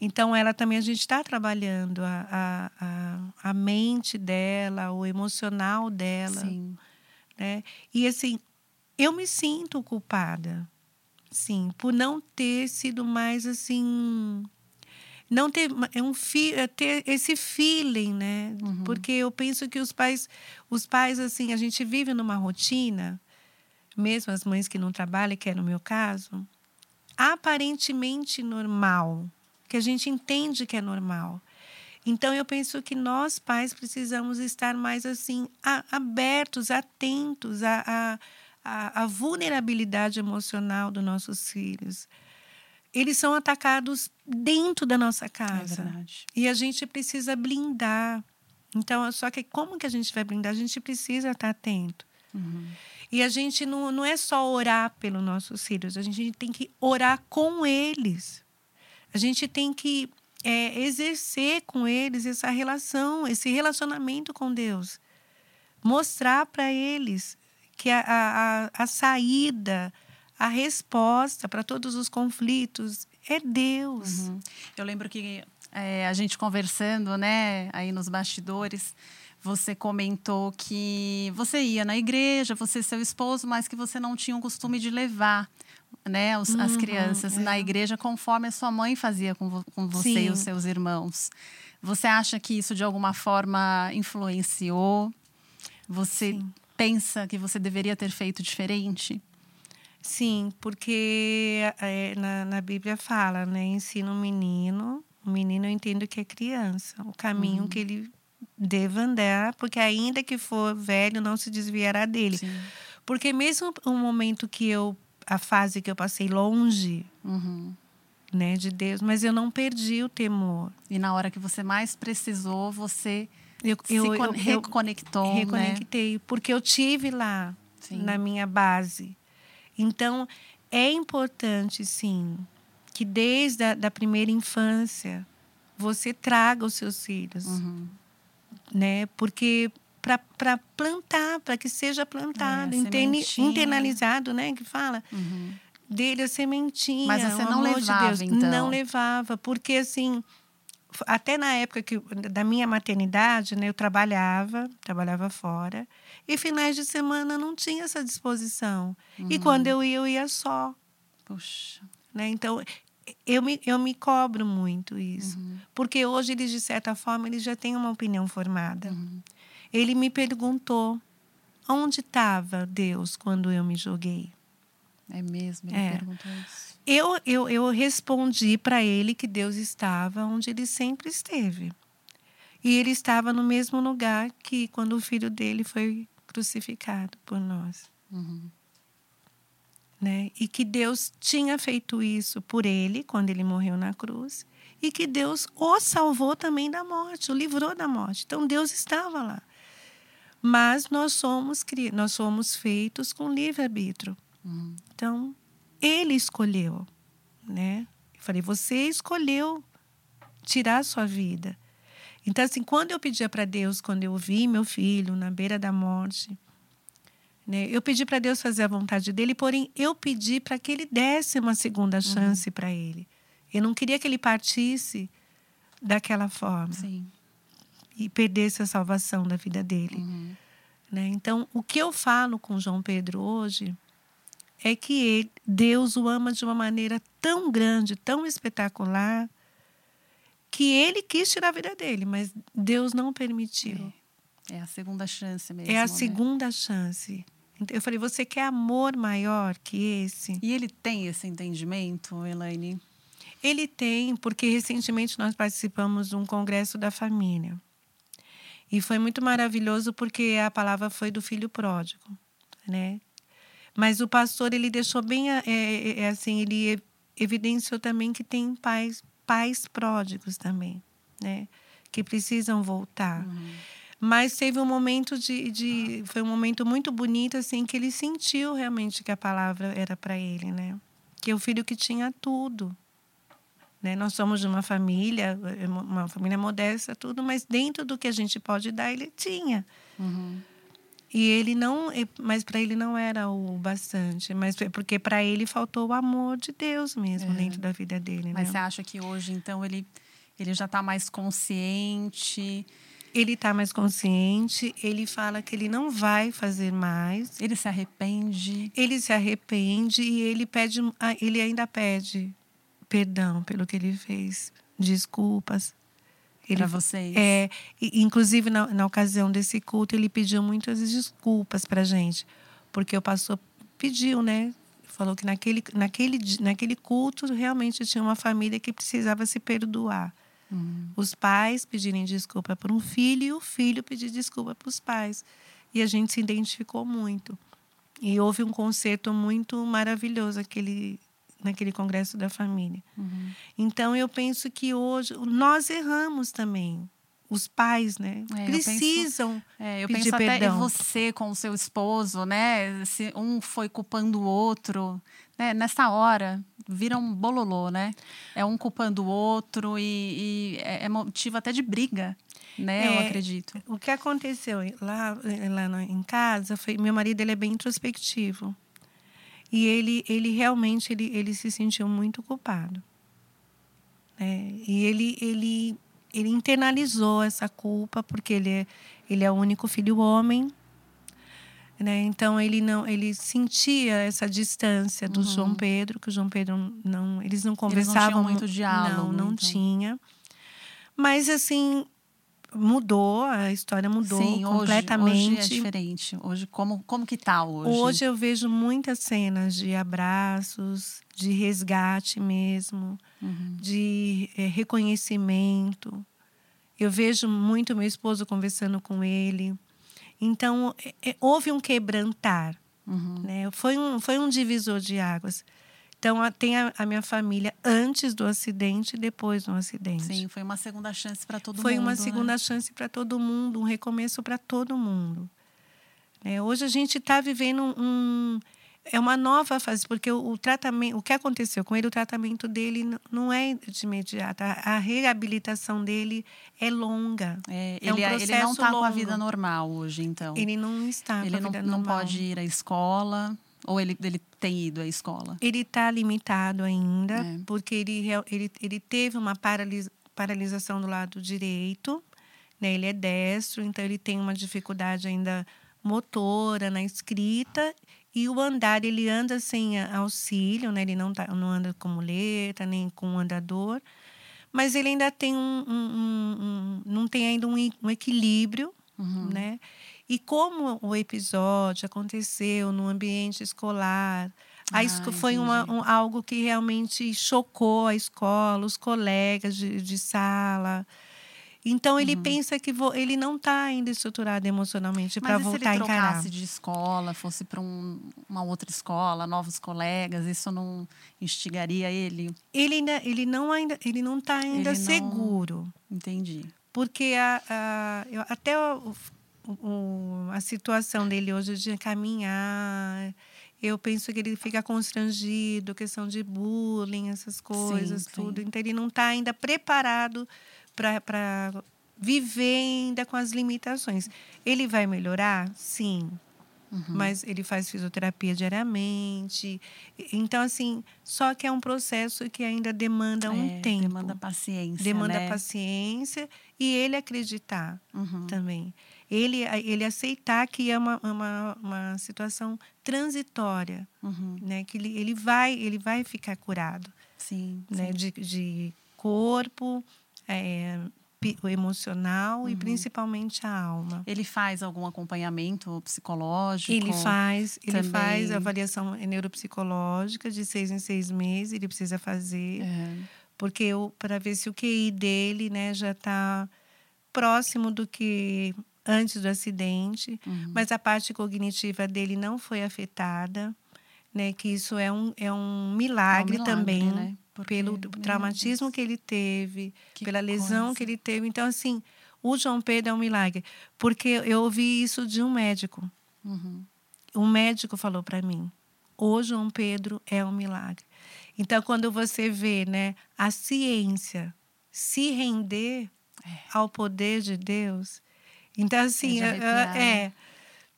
Então, ela também, a gente está trabalhando a, a, a, a, mente dela, o emocional dela. Sim. Né? E, assim, eu me sinto culpada, sim, por não ter sido mais, assim... Não ter, é um fi, é ter esse feeling, né? Uhum. Porque eu penso que os pais, os pais, assim, a gente vive numa rotina mesmo as mães que não trabalham, que é no meu caso, aparentemente normal, que a gente entende que é normal. Então eu penso que nós pais precisamos estar mais assim abertos, atentos à, à, à vulnerabilidade emocional dos nossos filhos. Eles são atacados dentro da nossa casa é e a gente precisa blindar. Então, só que como que a gente vai blindar? A gente precisa estar atento. Uhum. E a gente não, não é só orar pelos nossos filhos, a gente tem que orar com eles. A gente tem que é, exercer com eles essa relação, esse relacionamento com Deus. Mostrar para eles que a, a, a saída, a resposta para todos os conflitos é Deus. Uhum. Eu lembro que é, a gente conversando, né, aí nos bastidores, você comentou que você ia na igreja, você e seu esposo, mas que você não tinha o costume de levar né, os, uhum, as crianças é. na igreja conforme a sua mãe fazia com, com você Sim. e os seus irmãos. Você acha que isso de alguma forma influenciou? Você Sim. pensa que você deveria ter feito diferente? Sim, porque é, na, na Bíblia fala, né? Ensina um menino, o menino eu entendo que é criança, o caminho uhum. que ele deva andar, porque ainda que for velho, não se desviará dele. Sim. Porque mesmo o momento que eu, a fase que eu passei longe, uhum. né, de Deus, mas eu não perdi o temor. E na hora que você mais precisou, você eu, se eu, eu, reconectou, eu reconectei, né? porque eu tive lá sim. na minha base. Então é importante, sim, que desde a da primeira infância você traga os seus filhos. Uhum né? Porque para plantar, para que seja plantado, é, internalizado, né? Que fala. Uhum. Dele a sementinha. Mas você não levava, de então? Não levava, porque assim, até na época que, da minha maternidade, né, eu trabalhava, trabalhava fora, e finais de semana não tinha essa disposição. Uhum. E quando eu ia, eu ia só. Puxa. Né? Então, eu me, eu me cobro muito isso. Uhum. Porque hoje eles, de certa forma, eles já têm uma opinião formada. Uhum. Ele me perguntou onde estava Deus quando eu me joguei. É mesmo, ele é. perguntou isso. Eu, eu, eu respondi para ele que Deus estava onde ele sempre esteve. E ele estava no mesmo lugar que quando o filho dele foi crucificado por nós. Uhum né? E que Deus tinha feito isso por ele quando ele morreu na cruz e que Deus o salvou também da morte, o livrou da morte. Então Deus estava lá. Mas nós somos nós somos feitos com livre arbítrio. Uhum. Então ele escolheu, né? Eu falei, você escolheu tirar a sua vida. Então assim, quando eu pedia para Deus, quando eu vi meu filho na beira da morte, né? Eu pedi para Deus fazer a vontade dele, porém eu pedi para que ele desse uma segunda uhum. chance uhum. para ele. Eu não queria que ele partisse daquela forma Sim. E perdesse a salvação da vida dele. Uhum. Né? Então, o que eu falo com João Pedro hoje é que ele, Deus o ama de uma maneira tão grande, tão espetacular, que ele quis tirar a vida dele, mas Deus não permitiu. É, é a segunda chance mesmo. É a né? segunda chance. Eu falei, você quer amor maior que esse? E ele tem esse entendimento, Elaine? Ele tem, porque recentemente nós participamos de um congresso da família. E foi muito maravilhoso porque a palavra foi do filho pródigo, né? Mas o pastor ele deixou bem é, é, é, assim, ele evidenciou também que tem pais, pais pródigos também, né? Que precisam voltar. Uhum. Mas teve um momento de, de, foi um momento muito bonito assim que ele sentiu realmente que a palavra era para ele, né? Que é o filho que tinha tudo, né? Nós somos de uma família, uma família modesta, tudo, mas dentro do que a gente pode dar, ele tinha. Uhum. E ele não, mas para ele não era o bastante, mas é porque para ele faltou o amor de Deus mesmo É. dentro da vida dele, Mas né? você acha que hoje, então, ele, ele já está mais consciente? Ele está mais consciente, ele fala que ele não vai fazer mais, Ele se arrepende? ele se arrepende e ele pede, ah, ele ainda pede perdão pelo que ele fez, desculpas. Para vocês? É, inclusive na, na ocasião desse culto, ele pediu muitas desculpas para gente, porque o pastor pediu, né? Falou que naquele, naquele, naquele culto realmente tinha uma família que precisava se perdoar. Uhum. Os pais pedirem desculpa para um filho e o filho pedir desculpa para os pais. E a gente se identificou muito. E houve um concerto muito maravilhoso aquele, naquele congresso da família. Uhum. Então eu penso que hoje nós erramos também. Os pais, né? É, eu penso- precisam. É, eu Pedir penso até em perdão. você com o seu esposo, né? Se um foi culpando o outro, né? Nessa hora vira um bololô, né? É um culpando o outro e, e é é motivo até de briga, né? Eu É, acredito. O que aconteceu lá, lá em casa foi meu marido ele é bem introspectivo e ele ele realmente ele, ele se sentiu muito culpado, né? E ele ele ele internalizou essa culpa porque ele é, ele é o único filho homem, né? Então ele não ele sentia essa distância do Uhum. João Pedro que o João Pedro não eles não tinham conversavam muito diálogo, não não então. tinha mas assim mudou a história mudou Sim, hoje, completamente hoje é diferente. Hoje, como, como que tá hoje? Hoje eu vejo muitas cenas de abraços, de resgate mesmo, Uhum. de eh, reconhecimento. Eu vejo muito meu esposo conversando com ele. Então, eh, houve um quebrantar. Uhum. Né? Foi, um, foi um divisor de águas. Então, a- tem a, a minha família antes do acidente e depois do acidente. Sim, foi uma segunda chance para todo Foi mundo. uma né? segunda chance para todo mundo, um recomeço para todo mundo. É, hoje a gente está vivendo um, é uma nova fase, porque o, o tratamento, o que aconteceu com ele, o tratamento dele não é de imediato. A, a reabilitação dele é longa. É, É um ele, ele não está com a vida normal hoje, então. Ele não está Ele com a não, não pode ir à escola, ou ele, ele tem ido à escola. Ele está limitado ainda, É. porque ele, ele, ele teve uma paralis- paralisação do lado direito, né? ele é destro, então ele tem uma dificuldade ainda motora na escrita. E o andar, ele anda sem auxílio, né? ele não, tá, não anda com muleta, nem com andador. Mas ele ainda tem um. um- um- um- não tem ainda um equilíbrio Uhum. né? E como o episódio aconteceu no ambiente escolar, Ah, esco- foi uma, um- algo que realmente chocou a escola, os colegas de, de sala. Então ele Uhum. pensa que ele não está ainda estruturado emocionalmente para Mas e se voltar a ele trocasse de escola, fosse para uma outra escola, novos colegas, isso não instigaria ele? Ele ainda, ele não ainda, ele não está ainda Ele não- seguro. Entendi. porque a, a- eu- até o- o- a situação dele hoje de caminhar, eu penso que ele fica constrangido, questão de bullying, essas coisas, sim. tudo. Então, ele não está ainda preparado para viver ainda com as limitações. Ele vai melhorar? Sim. Uhum. Mas ele faz fisioterapia diariamente. Então, assim, só que é um processo que ainda demanda um É, tempo. Demanda paciência. Demanda né? paciência e ele acreditar Uhum. também. Ele, ele aceitar que é uma, uma, uma situação transitória, Uhum. né? Que ele, ele, vai, ele vai ficar curado, Sim. né? sim. De, de corpo, é, o emocional Uhum. e principalmente a alma. Ele faz algum acompanhamento psicológico? Ele faz, ele também. faz avaliação neuropsicológica de seis em seis meses, ele precisa fazer, É. porque para ver se o QI dele né, já está próximo do que antes do acidente, Uhum. mas a parte cognitiva dele não foi afetada, né? Que isso é um, é um milagre, É um milagre, também, né? Porque, pelo traumatismo que ele teve, Que pela lesão coisa. que ele teve. Então, assim, o João Pedro é um milagre. Porque eu ouvi isso de um médico. Uhum. Um médico falou para mim: o João Pedro é um milagre. Então, quando você vê né, a ciência se render ao poder de Deus, então assim É é, é.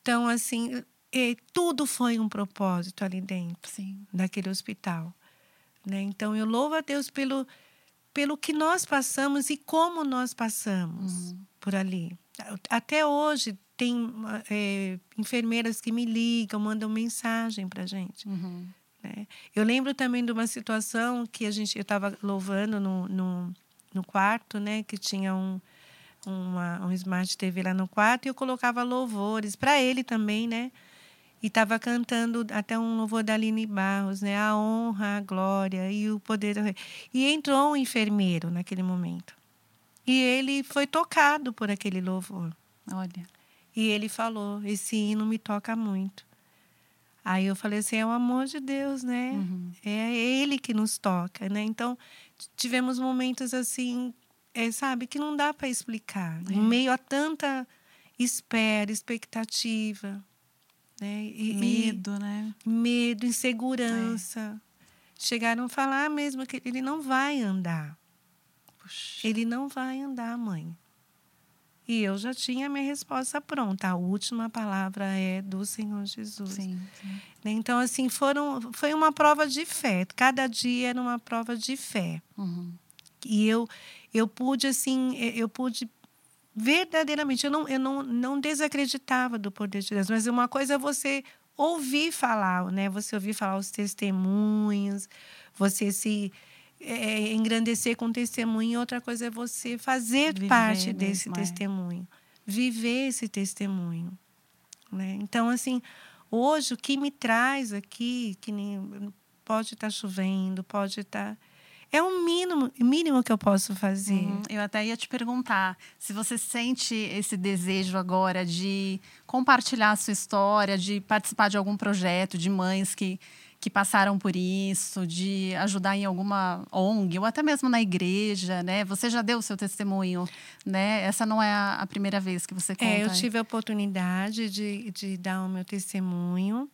então assim é, tudo foi um propósito ali dentro Sim. daquele hospital, né? Então eu louvo a Deus pelo pelo que nós passamos e como nós passamos Uhum. por ali. Até hoje tem é, enfermeiras que me ligam, mandam mensagem para gente. Uhum. Né? Eu lembro também de uma situação que a gente eu estava louvando no, no, no quarto, né? Que tinha um, uma, um smart TV lá no quarto e eu colocava louvores para ele também, né? E estava cantando até um louvor da Aline Barros, né? A honra, a glória e o poder do rei. E entrou um enfermeiro naquele momento. E ele foi tocado por aquele louvor. Olha. E ele falou: Esse hino me toca muito. Aí eu falei assim: é o amor de Deus, né? Uhum. É Ele que nos toca, né? Então, tivemos momentos assim, é, sabe, que não dá para explicar. É. Em meio a tanta espera, expectativa, né? E, Medo, né? E medo, insegurança. Chegaram a falar mesmo que ele não vai andar. Puxa. Ele não vai andar, mãe. E eu já tinha a minha resposta pronta. A última palavra é do Senhor Jesus. Sim, sim. Né? Então, assim, foram, foi uma prova de fé. Cada dia era uma prova de fé. Uhum. E eu, eu pude, assim, eu pude verdadeiramente, eu não, eu não, não desacreditava do poder de Deus, mas uma coisa é você ouvir falar, né? Você ouvir falar os testemunhos, você se é, engrandecer com testemunho, outra coisa é você fazer Viver parte desse é. testemunho, viver esse testemunho. Né? Então, assim, hoje o que me traz aqui, que nem, pode estar chovendo, pode estar. É o mínimo, mínimo que eu posso fazer. Uhum. Eu até ia te perguntar se você sente esse desejo agora de compartilhar a sua história, de participar de algum projeto de mães que, que passaram por isso, de ajudar em alguma ONG ou até mesmo na igreja, né? Você já deu o seu testemunho, né? Essa não é a, a primeira vez que você conta. É, eu tive a oportunidade de, de dar o meu testemunho.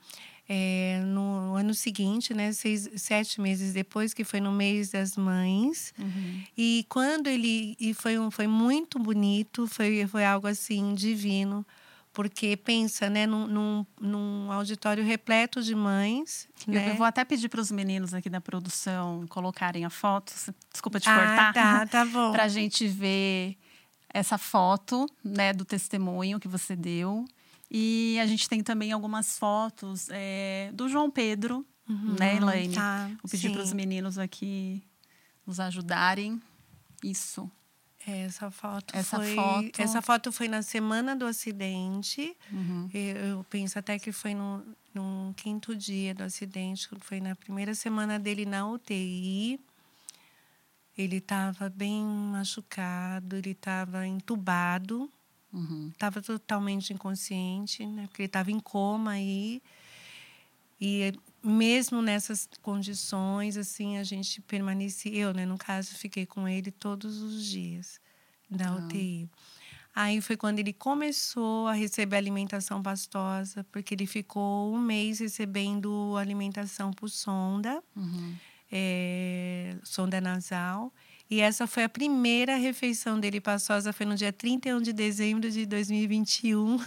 É, no ano seguinte, né, seis, sete meses depois, que foi no mês das mães. Uhum. E quando ele. E foi, um, foi muito bonito, foi, foi algo assim divino, porque pensa, né, num, num, num auditório repleto de mães. Eu, né? eu vou até pedir para os meninos aqui da produção colocarem a foto. Desculpa te ah, cortar. tá, tá bom. para a gente ver essa foto né, do testemunho que você deu. E a gente tem também algumas fotos é, do João Pedro, Uhum, né, Elaine? tá, Vou pedir para os meninos aqui nos ajudarem. Isso. Essa foto Essa foi. foto- Essa foto foi na semana do acidente. Uhum. Eu, eu penso até que foi no, no quinto dia do acidente, foi na primeira semana dele na UTI. Ele estava bem machucado, ele estava entubado, Uhum. estava totalmente inconsciente, né? Porque ele estava em coma aí. E mesmo nessas condições, assim, a gente permanecia, eu, né, no caso, fiquei com ele todos os dias da Ah. UTI. Aí foi quando ele começou a receber alimentação pastosa, porque ele ficou um mês recebendo alimentação por sonda, Uhum. é, sonda nasal. E essa foi a primeira refeição dele pastosa, foi no dia 31 de dezembro de 2021.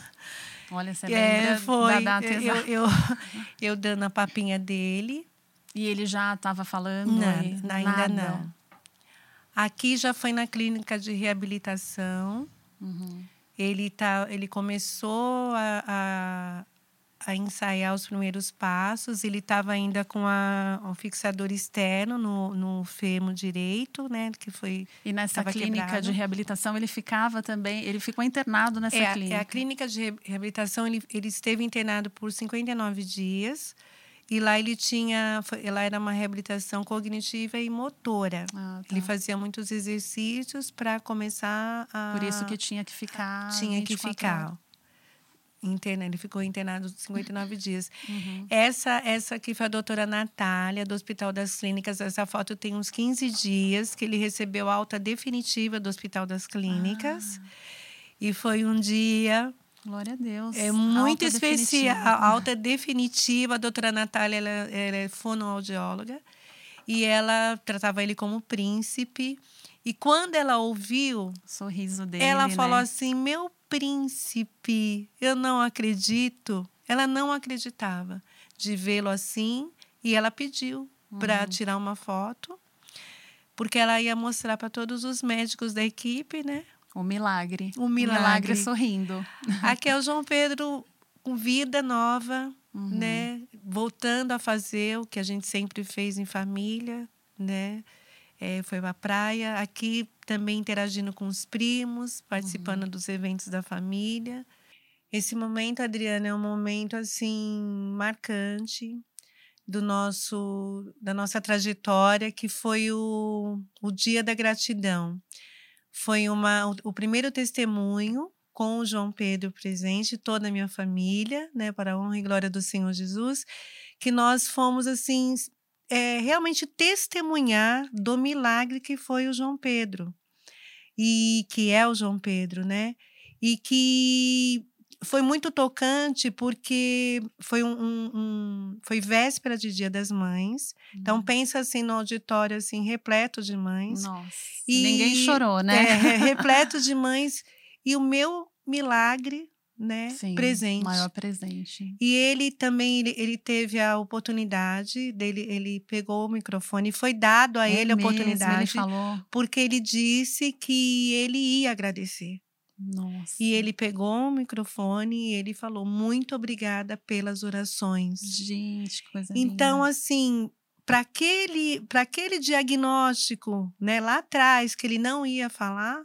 Olha, você É, lembra foi. da data eu, eu, eu dando a papinha dele. E ele já estava falando? Não, aí? ainda Nada. não. Aqui já foi na clínica de reabilitação. Uhum. Ele, tá, ele começou a, a, ensaiar os primeiros passos. Ele estava ainda com a, um fixador externo no, no fêmur direito, né? Que foi. E nessa clínica quebrado. de reabilitação ele ficava também, ele ficou internado nessa é, clínica. É, a clínica de reabilitação, ele, ele esteve internado por 59 dias. E lá ele tinha, lá era uma reabilitação cognitiva e motora. Ah, tá. Ele fazia muitos exercícios para começar a. Por isso que tinha que ficar. Tinha que ficar. Horas interna, ele ficou internado 59 dias. Uhum. Essa essa aqui foi a doutora Natália, do Hospital das Clínicas. Essa foto tem uns 15 dias que ele recebeu alta definitiva do Hospital das Clínicas. Ah. E foi um dia. Glória a Deus. É muito alta especial. Definitiva. Alta definitiva. A doutora Natália ela, ela é fonoaudióloga. E ela tratava ele como príncipe. E quando ela ouviu. O sorriso dele. Ela falou né? assim: Meu príncipe, eu não acredito. Ela não acreditava de vê-lo assim e ela pediu uhum. para tirar uma foto, porque ela ia mostrar para todos os médicos da equipe, né? O milagre. O milagre, o milagre sorrindo. Aqui é o João Pedro com vida nova, uhum. né? Voltando a fazer o que a gente sempre fez em família, né? É, foi para a praia. Aqui também interagindo com os primos, participando uhum. dos eventos da família. Esse momento, Adriana, é um momento assim marcante do nosso da nossa trajetória, que foi o, o dia da gratidão. Foi uma, o, o primeiro testemunho com o João Pedro presente, toda a minha família, né, para a honra e glória do Senhor Jesus, que nós fomos assim é, realmente testemunhar do milagre que foi o João Pedro e que é o João Pedro, né? E que foi muito tocante porque foi um, um, um, foi véspera de Dia das Mães. Então. Então pensa assim no auditório assim repleto de mães. Nossa. E, ninguém chorou, né? É, repleto de mães e o meu milagre né, Sim, presente. maior presente. E ele também ele, ele, teve a oportunidade dele, ele pegou o microfone e foi dado a é ele a mesmo, oportunidade, ele falou. porque ele disse que ele ia agradecer. Nossa. E ele pegou o microfone e ele falou muito obrigada pelas orações. Gente, que coisa Então linda. assim, para aquele para aquele diagnóstico, né, lá atrás que ele não ia falar,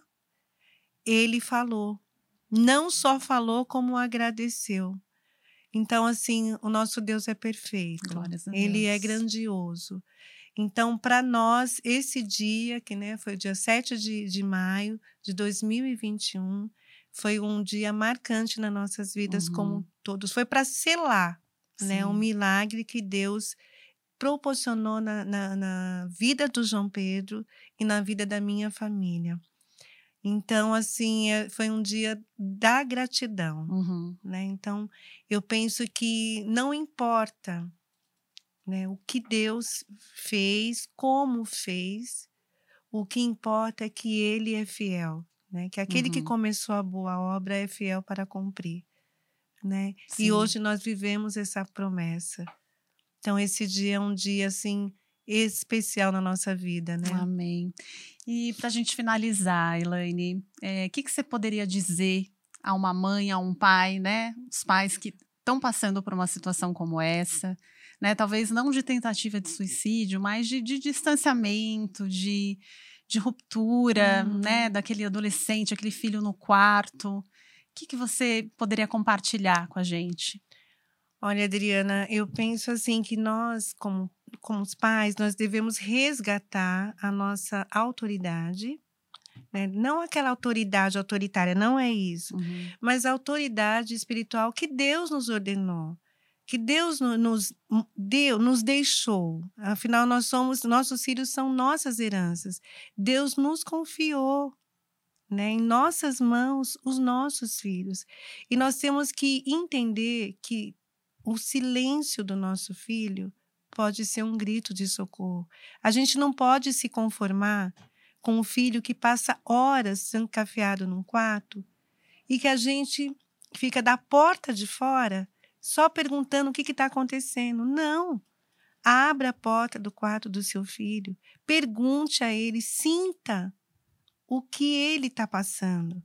ele falou não só falou, como agradeceu. Então, assim, o nosso Deus é perfeito. Ele é grandioso. Então, para nós, esse dia, que né, foi o dia 7 de, de maio de 2021, foi um dia marcante nas nossas vidas, uhum. como todos. Foi para selar né, um milagre que Deus proporcionou na, na, na vida do João Pedro e na vida da minha família. Então, assim, é, foi um dia da gratidão, uhum. né? Então, eu penso que não importa né, o que Deus fez, como fez, o que importa é que Ele é fiel, né? Que aquele uhum. que começou a boa obra é fiel para cumprir, né? Sim. E hoje nós vivemos essa promessa. Então, esse dia é um dia, assim, especial na nossa vida, né? Amém. E para a gente finalizar, Elaine, o é, que, que você poderia dizer a uma mãe, a um pai, né? Os pais que estão passando por uma situação como essa, né? Talvez não de tentativa de suicídio, mas de, de distanciamento, de, de ruptura, uhum. né? Daquele adolescente, aquele filho no quarto. O que, que você poderia compartilhar com a gente? Olha, Adriana, eu penso assim que nós, como como os pais, nós devemos resgatar a nossa autoridade, né? não aquela autoridade autoritária, não é isso, uhum. mas a autoridade espiritual que Deus nos ordenou, que Deus nos deu, nos deixou. Afinal, nós somos, nossos filhos são nossas heranças. Deus nos confiou. Né, em nossas mãos os nossos filhos. E nós temos que entender que o silêncio do nosso filho pode ser um grito de socorro. A gente não pode se conformar com um filho que passa horas trancafiado num quarto e que a gente fica da porta de fora só perguntando o que está acontecendo. Não. Abra a porta do quarto do seu filho, pergunte a ele, sinta o que ele está passando.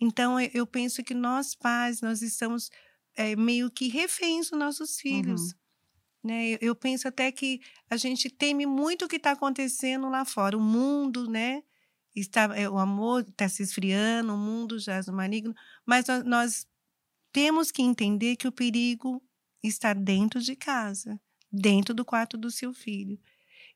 Então, eu penso que nós pais, nós estamos é, meio que reféns dos nossos filhos. Uhum. Né? Eu, penso até que a gente teme muito o que está acontecendo lá fora. O mundo, né? Está, é, o amor está se esfriando, o mundo já é maligno, mas nós, nós temos que entender que o perigo está dentro de casa, dentro do quarto do seu filho.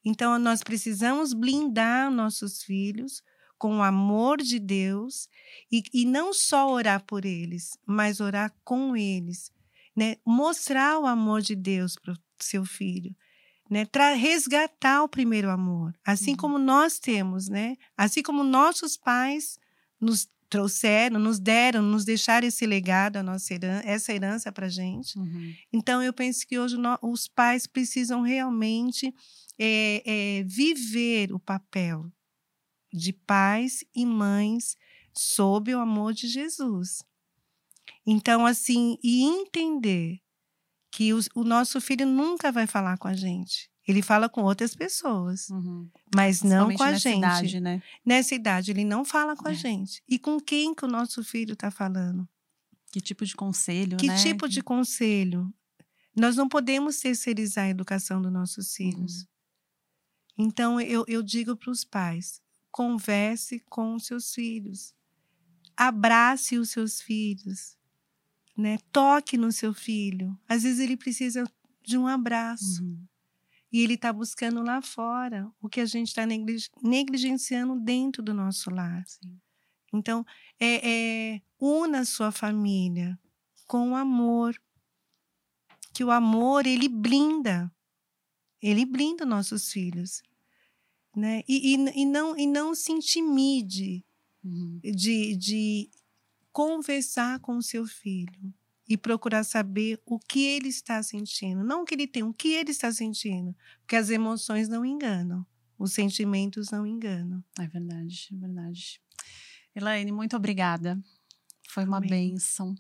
Então, nós precisamos blindar nossos filhos com o amor de Deus e, e não só orar por eles, mas orar com eles. Né? Mostrar o amor de Deus para o seu filho. Né, resgatar o primeiro amor, assim uhum. como nós temos, né? Assim como nossos pais nos trouxeram, nos deram, nos deixaram esse legado, a nossa herança, essa herança para gente. Uhum. Então eu penso que hoje no, os pais precisam realmente é, é, viver o papel de pais e mães sob o amor de Jesus. Então, assim, e entender que o, o nosso filho nunca vai falar com a gente. Ele fala com outras pessoas, uhum. mas não com a nessa gente. Idade, né? Nessa idade, ele não fala com é. a gente. E com quem que o nosso filho está falando? Que tipo de conselho, que né? Que tipo de conselho? Nós não podemos terceirizar a educação dos nossos filhos. Uhum. Então, eu, eu digo para os pais: converse com os seus filhos, abrace os seus filhos, né? toque no seu filho. Às vezes ele precisa de um abraço. Uhum. E ele está buscando lá fora o que a gente está negligenciando dentro do nosso lar. Sim. Então, é, é, una a sua família com amor. Que o amor, ele blinda. Ele blinda nossos filhos né? E, e, e, não, e não se intimide uhum. de, de conversar com o seu filho e procurar saber o que ele está sentindo. Não o que ele tem, o que ele está sentindo. Porque as emoções não enganam, os sentimentos não enganam. É verdade, é verdade. Elaine, muito obrigada. Foi uma Amém. bênção.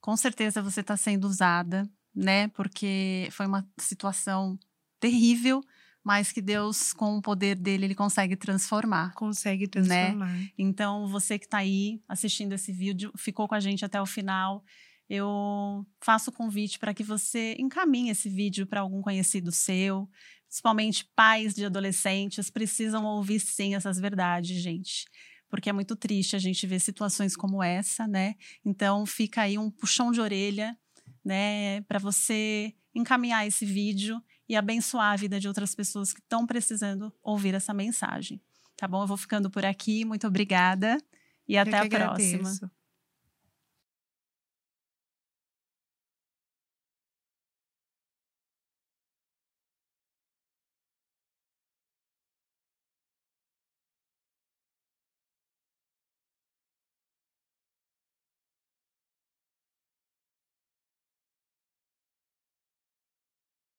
Com certeza você está sendo usada, né? Porque foi uma situação terrível mas que Deus, com o poder dele, ele consegue transformar. Consegue né? transformar. Né? Então, você que está aí assistindo esse vídeo, ficou com a gente até o final, eu faço o convite para que você encaminhe esse vídeo para algum conhecido seu, principalmente pais de adolescentes, precisam ouvir sim essas verdades, gente. Porque é muito triste a gente ver situações como essa, né? Então, fica aí um puxão de orelha, né, para você encaminhar esse vídeo e abençoar a vida de outras pessoas que estão precisando ouvir essa mensagem. Tá bom? Eu vou ficando por aqui. Muito obrigada e até a próxima. Agradeço.